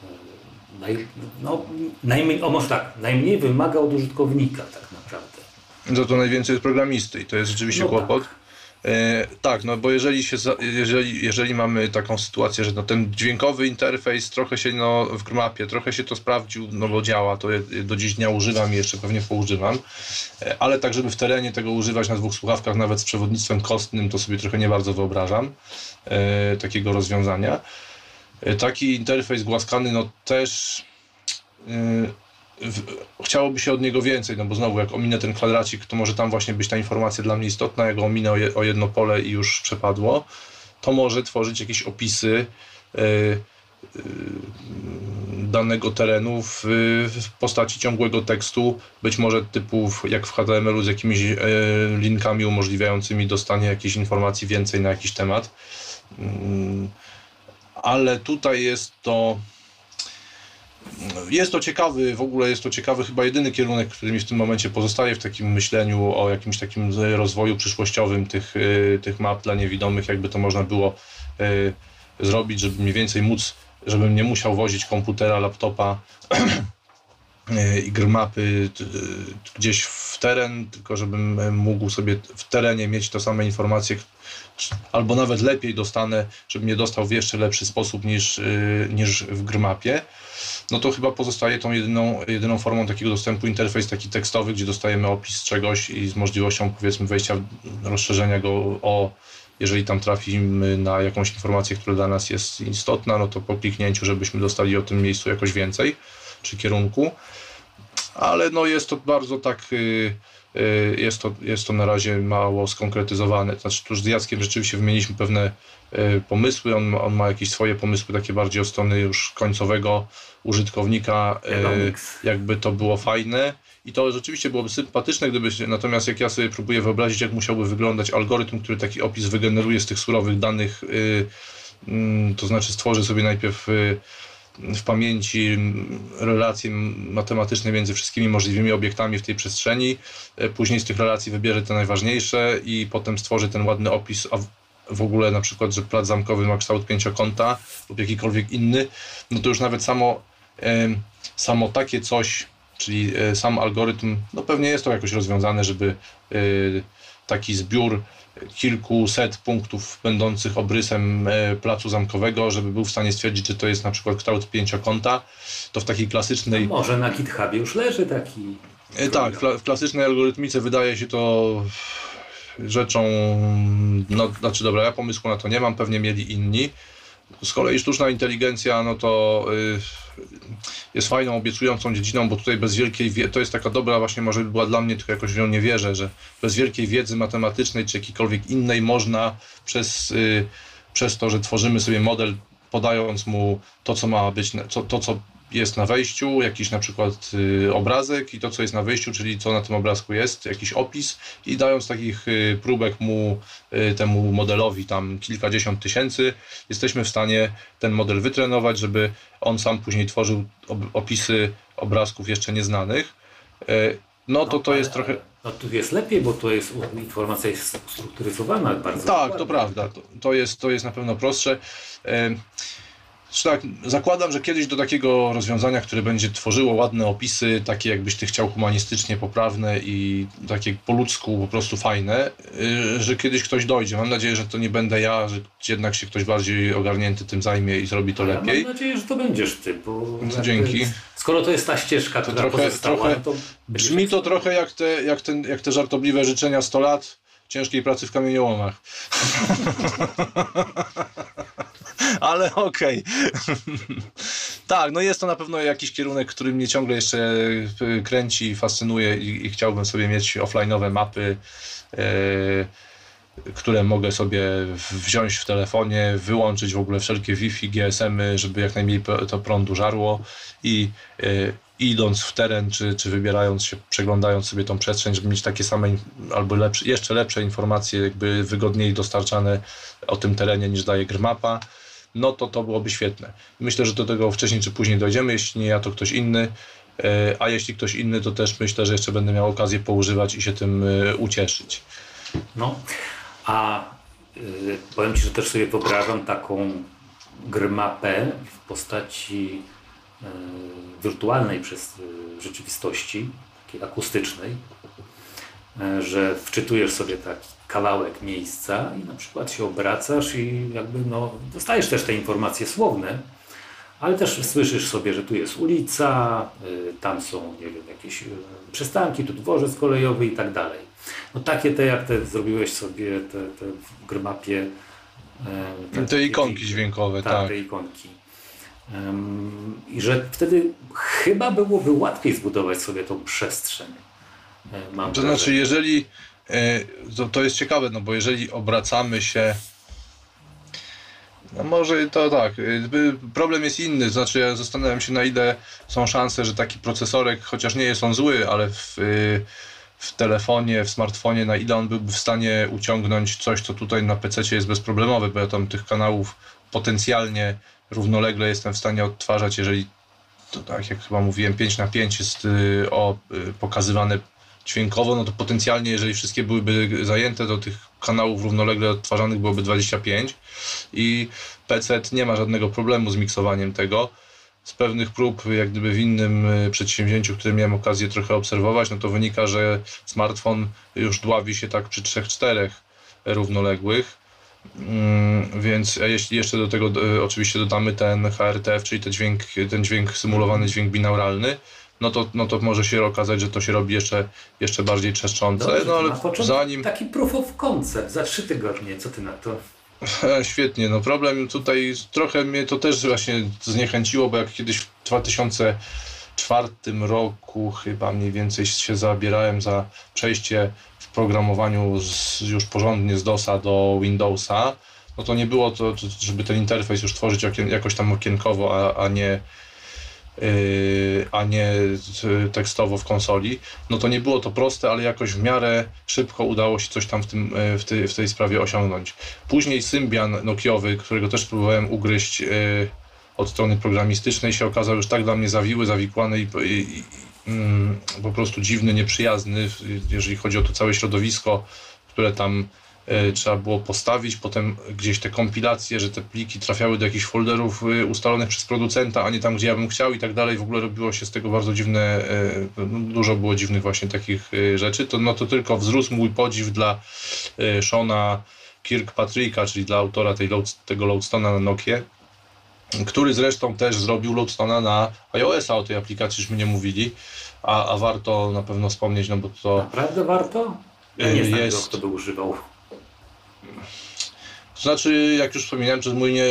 e, naj, no, najmniej, o może tak, najmniej wymaga od użytkownika tak naprawdę. No to najwięcej jest programisty i to jest rzeczywiście no kłopot. Tak. E, tak, no bo jeżeli, się, jeżeli, jeżeli mamy taką sytuację, że no ten dźwiękowy interfejs trochę się no, w Grmapie, trochę się to sprawdził, no bo działa, to do dziś dnia używam i jeszcze pewnie poużywam, e, ale tak, żeby w terenie tego używać na dwóch słuchawkach, nawet z przewodnictwem kostnym, to sobie trochę nie bardzo wyobrażam e, takiego rozwiązania. E, taki interfejs głaskany, no też chciałoby się od niego więcej, no bo znowu jak ominę ten kwadracik, to może tam właśnie być ta informacja dla mnie istotna, jak ominę o jedno pole i już przepadło, to może tworzyć jakieś opisy yy, yy, danego terenu w, postaci ciągłego tekstu, być może typu jak w HTML-u z jakimiś yy, linkami umożliwiającymi dostanie jakiejś informacji więcej na jakiś temat. Mm, ale tutaj jest to jest to ciekawy, w ogóle jest to ciekawy, chyba jedyny kierunek, który mi w tym momencie pozostaje w takim myśleniu o jakimś takim rozwoju przyszłościowym tych, y, tych map dla niewidomych, jakby to można było y, zrobić, żeby mniej więcej móc, żebym nie musiał wozić komputera, laptopa y, i grmapy gdzieś w teren, tylko żebym mógł sobie w terenie mieć te same informacje, albo nawet lepiej dostanę, żebym je dostał w jeszcze lepszy sposób niż, niż w grmapie no to chyba pozostaje tą jedyną, jedyną formą takiego dostępu interfejs taki tekstowy, gdzie dostajemy opis czegoś i z możliwością powiedzmy wejścia, rozszerzenia go o jeżeli tam trafimy na jakąś informację, która dla nas jest istotna, no to po kliknięciu, żebyśmy dostali o tym miejscu jakoś więcej, czy kierunku. Ale no jest to bardzo tak, y, y, jest to, jest to na razie mało skonkretyzowane. Znaczy, tu z Jackiem rzeczywiście wymieniliśmy pewne y, pomysły, on, on ma jakieś swoje pomysły takie bardziej od strony już końcowego użytkownika, e, jakby to było fajne. I to rzeczywiście byłoby sympatyczne, gdyby się, natomiast jak ja sobie próbuję wyobrazić, jak musiałby wyglądać algorytm, który taki opis wygeneruje z tych surowych danych, y, mm, to znaczy stworzy sobie najpierw y, w pamięci relacje matematyczne między wszystkimi możliwymi obiektami w tej przestrzeni, e, później z tych relacji wybierze te najważniejsze i potem stworzy ten ładny opis, a w ogóle na przykład, że plac zamkowy ma kształt pięciokąta lub jakikolwiek inny, no to już nawet samo samo takie coś, czyli e, sam algorytm, no pewnie jest to jakoś rozwiązane, żeby e, taki zbiór kilkuset punktów będących obrysem e, placu zamkowego, żeby był w stanie stwierdzić, czy to jest na przykład kształt pięciokąta, to w takiej klasycznej... No może na GitHubie już leży taki... Tak, w klasycznej algorytmice wydaje się to rzeczą, no znaczy dobra, ja pomysłu na to nie mam, pewnie mieli inni. Z kolei sztuczna inteligencja, no to y, jest fajną, obiecującą dziedziną, bo tutaj bez wielkiej wiedzy, to jest taka dobra właśnie, może by była dla mnie, tylko jakoś w nią nie wierzę, że bez wielkiej wiedzy matematycznej czy jakiejkolwiek innej można przez, y, przez to, że tworzymy sobie model, podając mu to, co ma być, to, to co jest na wejściu, jakiś na przykład y, obrazek i to, co jest na wejściu, czyli co na tym obrazku jest, jakiś opis i dając takich y, próbek mu, y, temu modelowi tam kilkadziesiąt tysięcy, jesteśmy w stanie ten model wytrenować, żeby on sam później tworzył opisy obrazków jeszcze nieznanych. No to to jest trochę... No tu jest lepiej, bo to jest informacja jest ustrukturyzowana bardzo. Tak, dokładnie. to prawda. To, to, jest, to jest na pewno prostsze tak, zakładam, że kiedyś do takiego rozwiązania, które będzie tworzyło ładne opisy, takie jakbyś ty chciał humanistycznie poprawne i takie po ludzku po prostu fajne, y, że kiedyś ktoś dojdzie. Mam nadzieję, że to nie będę ja, że jednak się ktoś bardziej ogarnięty tym zajmie i zrobi to lepiej. Mam nadzieję, że to będziesz ty, bo no, dzięki. Skoro to jest ta ścieżka, to która trochę, trochę to brzmi to trochę jak te, jak, ten, jak te żartobliwe życzenia 100 lat ciężkiej pracy w kamieniołomach. ale okej. Tak, no jest to na pewno jakiś kierunek, który mnie ciągle jeszcze e, kręci, fascynuje i, i chciałbym sobie mieć offline'owe mapy, e, które mogę sobie wziąć w telefonie, wyłączyć w ogóle wszelkie Wi-Fi, GSM-y, żeby jak najmniej to prądu żarło i e, idąc w teren, czy, czy wybierając się, przeglądając sobie tą przestrzeń, żeby mieć takie same albo lepsze, jeszcze lepsze informacje, jakby wygodniej dostarczane o tym terenie niż daje Grmapa no to to byłoby świetne. Myślę, że do tego wcześniej czy później dojdziemy, jeśli nie ja, to ktoś inny, e, a jeśli ktoś inny, to też myślę, że jeszcze będę miał okazję poużywać i się tym e, ucieszyć. No, a y, powiem Ci, że też sobie wyobrażam taką grmapę w postaci y, wirtualnej przez y, rzeczywistości, takiej akustycznej, że wczytujesz sobie taki kawałek miejsca i na przykład się obracasz i jakby no, dostajesz też te informacje słowne, ale też słyszysz sobie, że tu jest ulica, y, tam są nie wiem, jakieś y, przystanki, tu dworzec kolejowy i tak dalej. No takie te, jak te zrobiłeś sobie te, te w grmapie. Te, te ikonki dźwiękowe, tak. tak. te ikonki. I że wtedy chyba byłoby łatwiej zbudować sobie tą przestrzeń. E, mam to znaczy, jeżeli E, to, to jest ciekawe, no bo jeżeli obracamy się no może to tak. E, problem jest inny, znaczy ja zastanawiam się na ile są szanse, że taki procesorek, chociaż nie jest on zły, ale w, e, w telefonie, w smartfonie, na ile on byłby w stanie uciągnąć coś, co tutaj na PC jest bezproblemowe, bo ja tam tych kanałów potencjalnie równolegle jestem w stanie odtwarzać, jeżeli to tak jak chyba mówiłem, 5 na 5 jest o, pokazywane dźwiękowo, no to potencjalnie, jeżeli wszystkie byłyby zajęte, to tych kanałów równolegle odtwarzanych byłoby 25 i PC nie ma żadnego problemu z miksowaniem tego. Z pewnych prób, jak gdyby w innym y, przedsięwzięciu, które miałem okazję trochę obserwować, no to wynika, że smartfon już dławi się tak przy 3-4 równoległych. Mm, więc jeśli jeszcze do tego y, oczywiście dodamy ten HRTF, czyli ten dźwięk, ten dźwięk symulowany dźwięk binauralny, no to, no to może się okazać, że to się robi jeszcze, jeszcze bardziej trzeszczące. Dobrze, no ale zanim... Taki proof of concept za trzy tygodnie, co ty na to? Świetnie, no problem tutaj trochę mnie to też właśnie zniechęciło, bo jak kiedyś w 2004 roku chyba mniej więcej się zabierałem za przejście w programowaniu z, już porządnie z DOSa do Windowsa, no to nie było to, żeby ten interfejs już tworzyć okien, jakoś tam okienkowo, a, a nie a nie tekstowo w konsoli, no to nie było to proste, ale jakoś w miarę szybko udało się coś tam w, tym, yy, w, tej, w tej sprawie osiągnąć. Później Symbian Nokiowy, którego też próbowałem ugryźć yy, od strony programistycznej, się okazał już tak dla mnie zawiły, zawikłany i, i, mm, po prostu dziwny, nieprzyjazny, jeżeli chodzi o to całe środowisko, które tam E, trzeba było postawić, potem gdzieś te kompilacje, że te pliki trafiały do jakichś folderów e, ustalonych przez producenta, a nie tam, gdzie ja bym chciał i tak dalej. W ogóle robiło się z tego bardzo dziwne, e, no, dużo było dziwnych właśnie takich rzeczy. To, no to tylko wzrósł mój podziw dla Shona Kirkpatricka, czyli dla autora tej, tego Loadstona na Nokia, który zresztą też zrobił Loadstona na iOS-a, o tej aplikacji już nie mówili, a, a warto na pewno wspomnieć, no bo to... Naprawdę warto? Ja nie znam jest... kto by używał. To znaczy, jak już wspominałem, jest mój nie,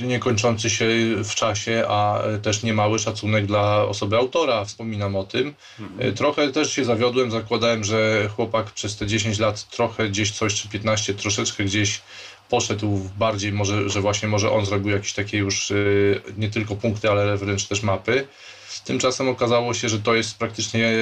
niekończący się w czasie, a też niemały szacunek dla osoby autora, wspominam o tym. Mhm. Trochę też się zawiodłem, zakładałem, że chłopak przez te 10 lat trochę gdzieś coś, czy 15, troszeczkę gdzieś poszedł bardziej, może, że właśnie może on zrobił jakieś takie już nie tylko punkty, ale wręcz też mapy. Tymczasem okazało się, że to jest praktycznie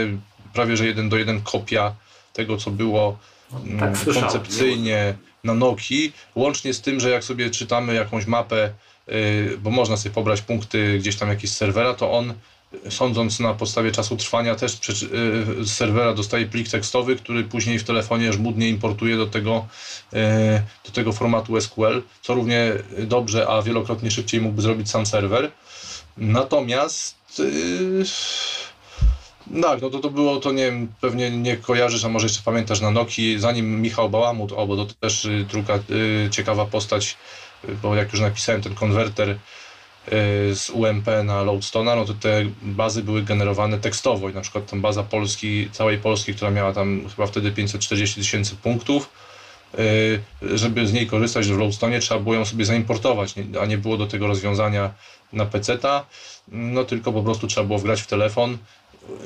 prawie że jeden do jeden kopia tego, co było No, tak słyszałem, koncepcyjnie na Nokii, łącznie z tym, że jak sobie czytamy jakąś mapę, y, bo można sobie pobrać punkty gdzieś tam jakiś z serwera, to on sądząc na podstawie czasu trwania też y, z serwera dostaje plik tekstowy, który później w telefonie żmudnie importuje do tego, y, do tego formatu SQL, co równie dobrze, a wielokrotnie szybciej mógłby zrobić sam serwer. Natomiast tak, no to to było, to nie wiem, pewnie nie kojarzysz, a może jeszcze pamiętasz na Nokii, zanim Michał Bałamut, o, bo to też y, druga y, ciekawa postać, y, bo jak już napisałem ten konwerter z UMP na Loadstone'a, no to te bazy były generowane tekstowo i na przykład tam baza Polski, całej Polski, która miała tam chyba wtedy 540 tysięcy punktów, żeby z niej korzystać w Loadstone trzeba było ją sobie zaimportować, a nie było do tego rozwiązania na PC-ta, no tylko po prostu trzeba było wgrać w telefon,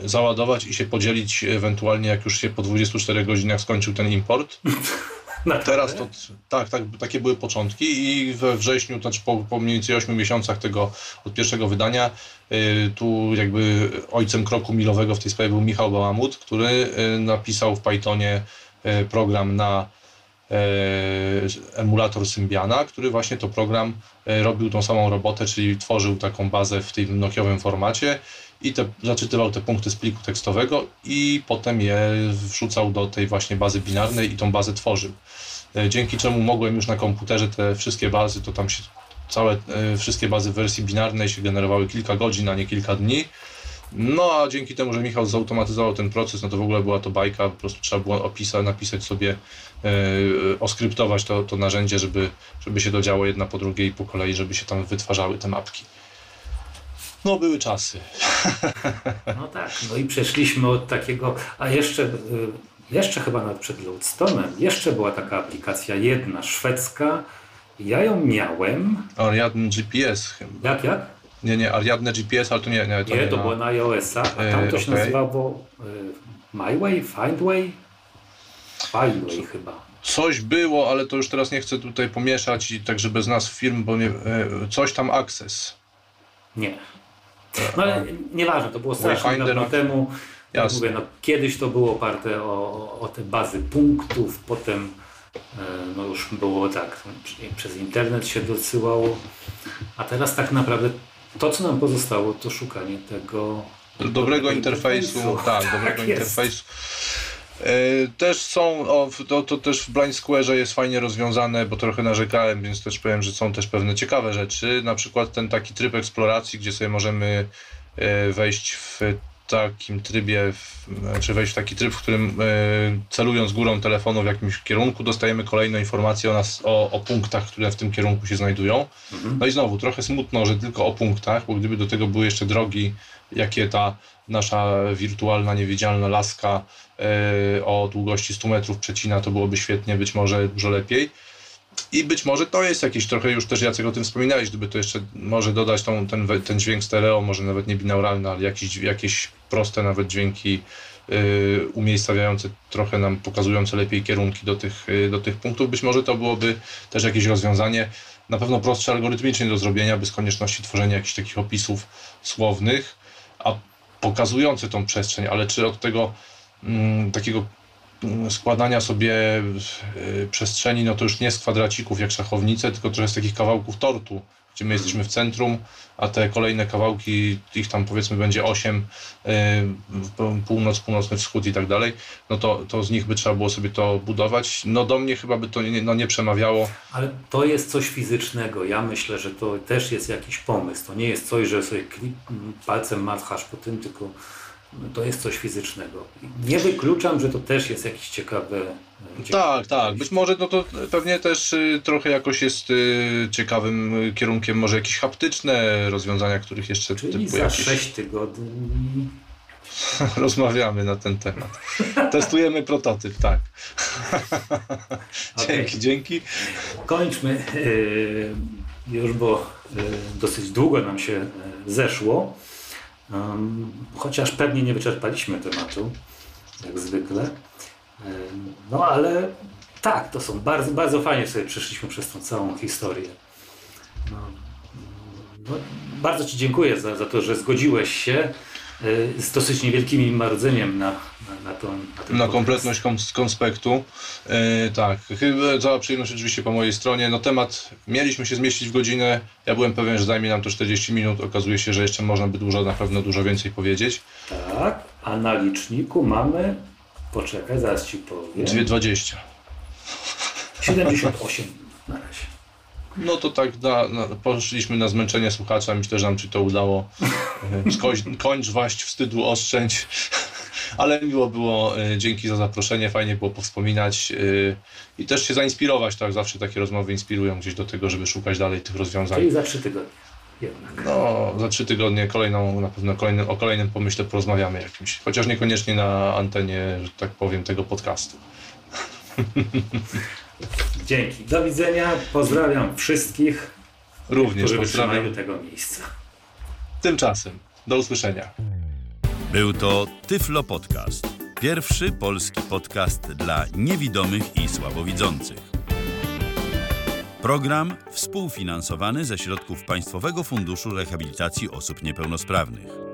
załadować i się podzielić ewentualnie jak już się po 24 godzinach skończył ten import. Teraz to tak, tak, takie były początki i we wrześniu, to znaczy po, po mniej więcej 8 miesiącach tego od pierwszego wydania, y, tu jakby ojcem kroku milowego w tej sprawie był Michał Bałamut, który y, napisał w Pythonie y, program na y, emulator Symbiana, który właśnie to program y, robił tą samą robotę, czyli tworzył taką bazę w tym nokiowym formacie i te, zaczytywał te punkty z pliku tekstowego i potem je wrzucał do tej właśnie bazy binarnej i tą bazę tworzył. E, Dzięki czemu mogłem już na komputerze te wszystkie bazy, to tam się całe, e, wszystkie bazy w wersji binarnej się generowały kilka godzin, a nie kilka dni. No a dzięki temu, że Michał zautomatyzował ten proces, no to w ogóle była to bajka, po prostu trzeba było opisać, napisać sobie, e, oskryptować to, to narzędzie, żeby, żeby się dodziało jedna po drugiej i po kolei, żeby się tam wytwarzały te mapki. No były czasy. No tak, no i przeszliśmy od takiego, a jeszcze, y, jeszcze chyba nawet przed Loadstone'em, jeszcze była taka aplikacja jedna, szwedzka, ja ją miałem, Ariadne GPS chyba. jak, jak? Nie, nie, Ariadne GPS, ale to nie, nie, to Nie, nie to na- było na iOS-a, a tam E, to się okej. nazywało y, MyWay, Findway? Findway chyba. Coś było, ale to już teraz nie chcę tutaj pomieszać i także bez nazw firm, bo nie, e, coś tam Access. Nie. No ale nieważne, to było strasznie dawno temu. Jak Jasne. mówię, no, kiedyś to było oparte o, o te bazy punktów, potem e, no już było tak, przez internet się dosyłało, a teraz tak naprawdę to, co nam pozostało, to szukanie tego Dobrego interfejsu, tak, dobrego jest. interfejsu. Też są, o, to, to też w Blind Square jest fajnie rozwiązane, bo trochę narzekałem, więc też powiem, że są też pewne ciekawe rzeczy. Na przykład ten taki tryb eksploracji, gdzie sobie możemy e, wejść w takim trybie, w, czy wejść w taki tryb, w którym e, celując górą telefonu w jakimś kierunku, dostajemy kolejną informację o nas, o, o punktach, które w tym kierunku się znajdują. No i znowu, trochę smutno, że tylko o punktach, bo gdyby do tego były jeszcze drogi, jakie ta nasza wirtualna, niewidzialna laska e, o długości 100 metrów przecina, to byłoby świetnie, być może dużo lepiej. I być może to jest jakieś trochę, już też Jacek o tym wspominałeś, gdyby to jeszcze może dodać tą, ten, ten dźwięk stereo, może nawet nie binauralny, ale jakieś, jakieś proste nawet dźwięki y, umiejscawiające, trochę nam pokazujące lepiej kierunki do tych, y, do tych punktów. Być może to byłoby też jakieś rozwiązanie, na pewno prostsze algorytmicznie do zrobienia, bez konieczności tworzenia jakichś takich opisów słownych, a pokazujące tą przestrzeń, ale czy od tego takiego mm, składania sobie y, przestrzeni, no to już nie z kwadracików jak szachownice, tylko trochę z takich kawałków tortu, gdzie my jesteśmy w centrum, a te kolejne kawałki, ich tam powiedzmy będzie 8, y, w- północ, północny wschód i tak dalej, no to, to z nich by trzeba było sobie to budować. No do mnie chyba by to nie, no nie przemawiało. Ale to jest coś fizycznego. Ja myślę, że to też jest jakiś pomysł. To nie jest coś, że sobie palcem machasz po tym, tylko to jest coś fizycznego. Nie wykluczam, że to też jest jakiś ciekawy. Tak, tak. Być może no to pewnie też y, trochę jakoś jest y, ciekawym y, kierunkiem, może jakieś haptyczne rozwiązania, których jeszcze Czyli typu za jakieś 6 tygodni. rozmawiamy na ten temat. Testujemy prototyp, tak. Dzięki, dzięki. Kończmy yy, już, bo dosyć długo nam się yy, zeszło. Chociaż pewnie nie wyczerpaliśmy tematu, jak zwykle. No ale Tak, to są bardzo, bardzo fajnie sobie przeszliśmy przez tą całą historię. No, no, bardzo Ci dziękuję za, za to, że zgodziłeś się z dosyć niewielkim marudzeniem na, na, na, tą, na ten Na podcast. kompletność kons- konspektu. E, tak, chyba cała przyjemność oczywiście po mojej stronie. No temat mieliśmy się zmieścić w godzinę. Ja byłem pewien, że zajmie nam to 40 minut. Okazuje się, że jeszcze można by dużo, na pewno dużo więcej powiedzieć. Tak, a na liczniku mamy, poczekaj, zaraz Ci powiem, 2,20. 78 na razie. No to tak na, na, poszliśmy na zmęczenie słuchacza. Myślę, że nam się to udało. E, Skończ, kończ waść, wstydu oszczędź. Ale miło było, e, dzięki za zaproszenie, fajnie było powspominać e, i też się zainspirować, tak? Zawsze takie rozmowy inspirują gdzieś do tego, żeby szukać dalej tych rozwiązań. Czyli za trzy tygodnie jednak. No, za trzy tygodnie kolejną, na pewno o kolejnym pomyśle porozmawiamy jakimś, chociaż niekoniecznie na antenie, że tak powiem, tego podcastu. Dzięki. Do widzenia. Pozdrawiam wszystkich, Również którzy pozdrawiam. tego miejsca. Tymczasem, do usłyszenia. Był to Tyflo Podcast. Pierwszy polski podcast dla niewidomych i słabowidzących. Program współfinansowany ze środków Państwowego Funduszu Rehabilitacji Osób Niepełnosprawnych.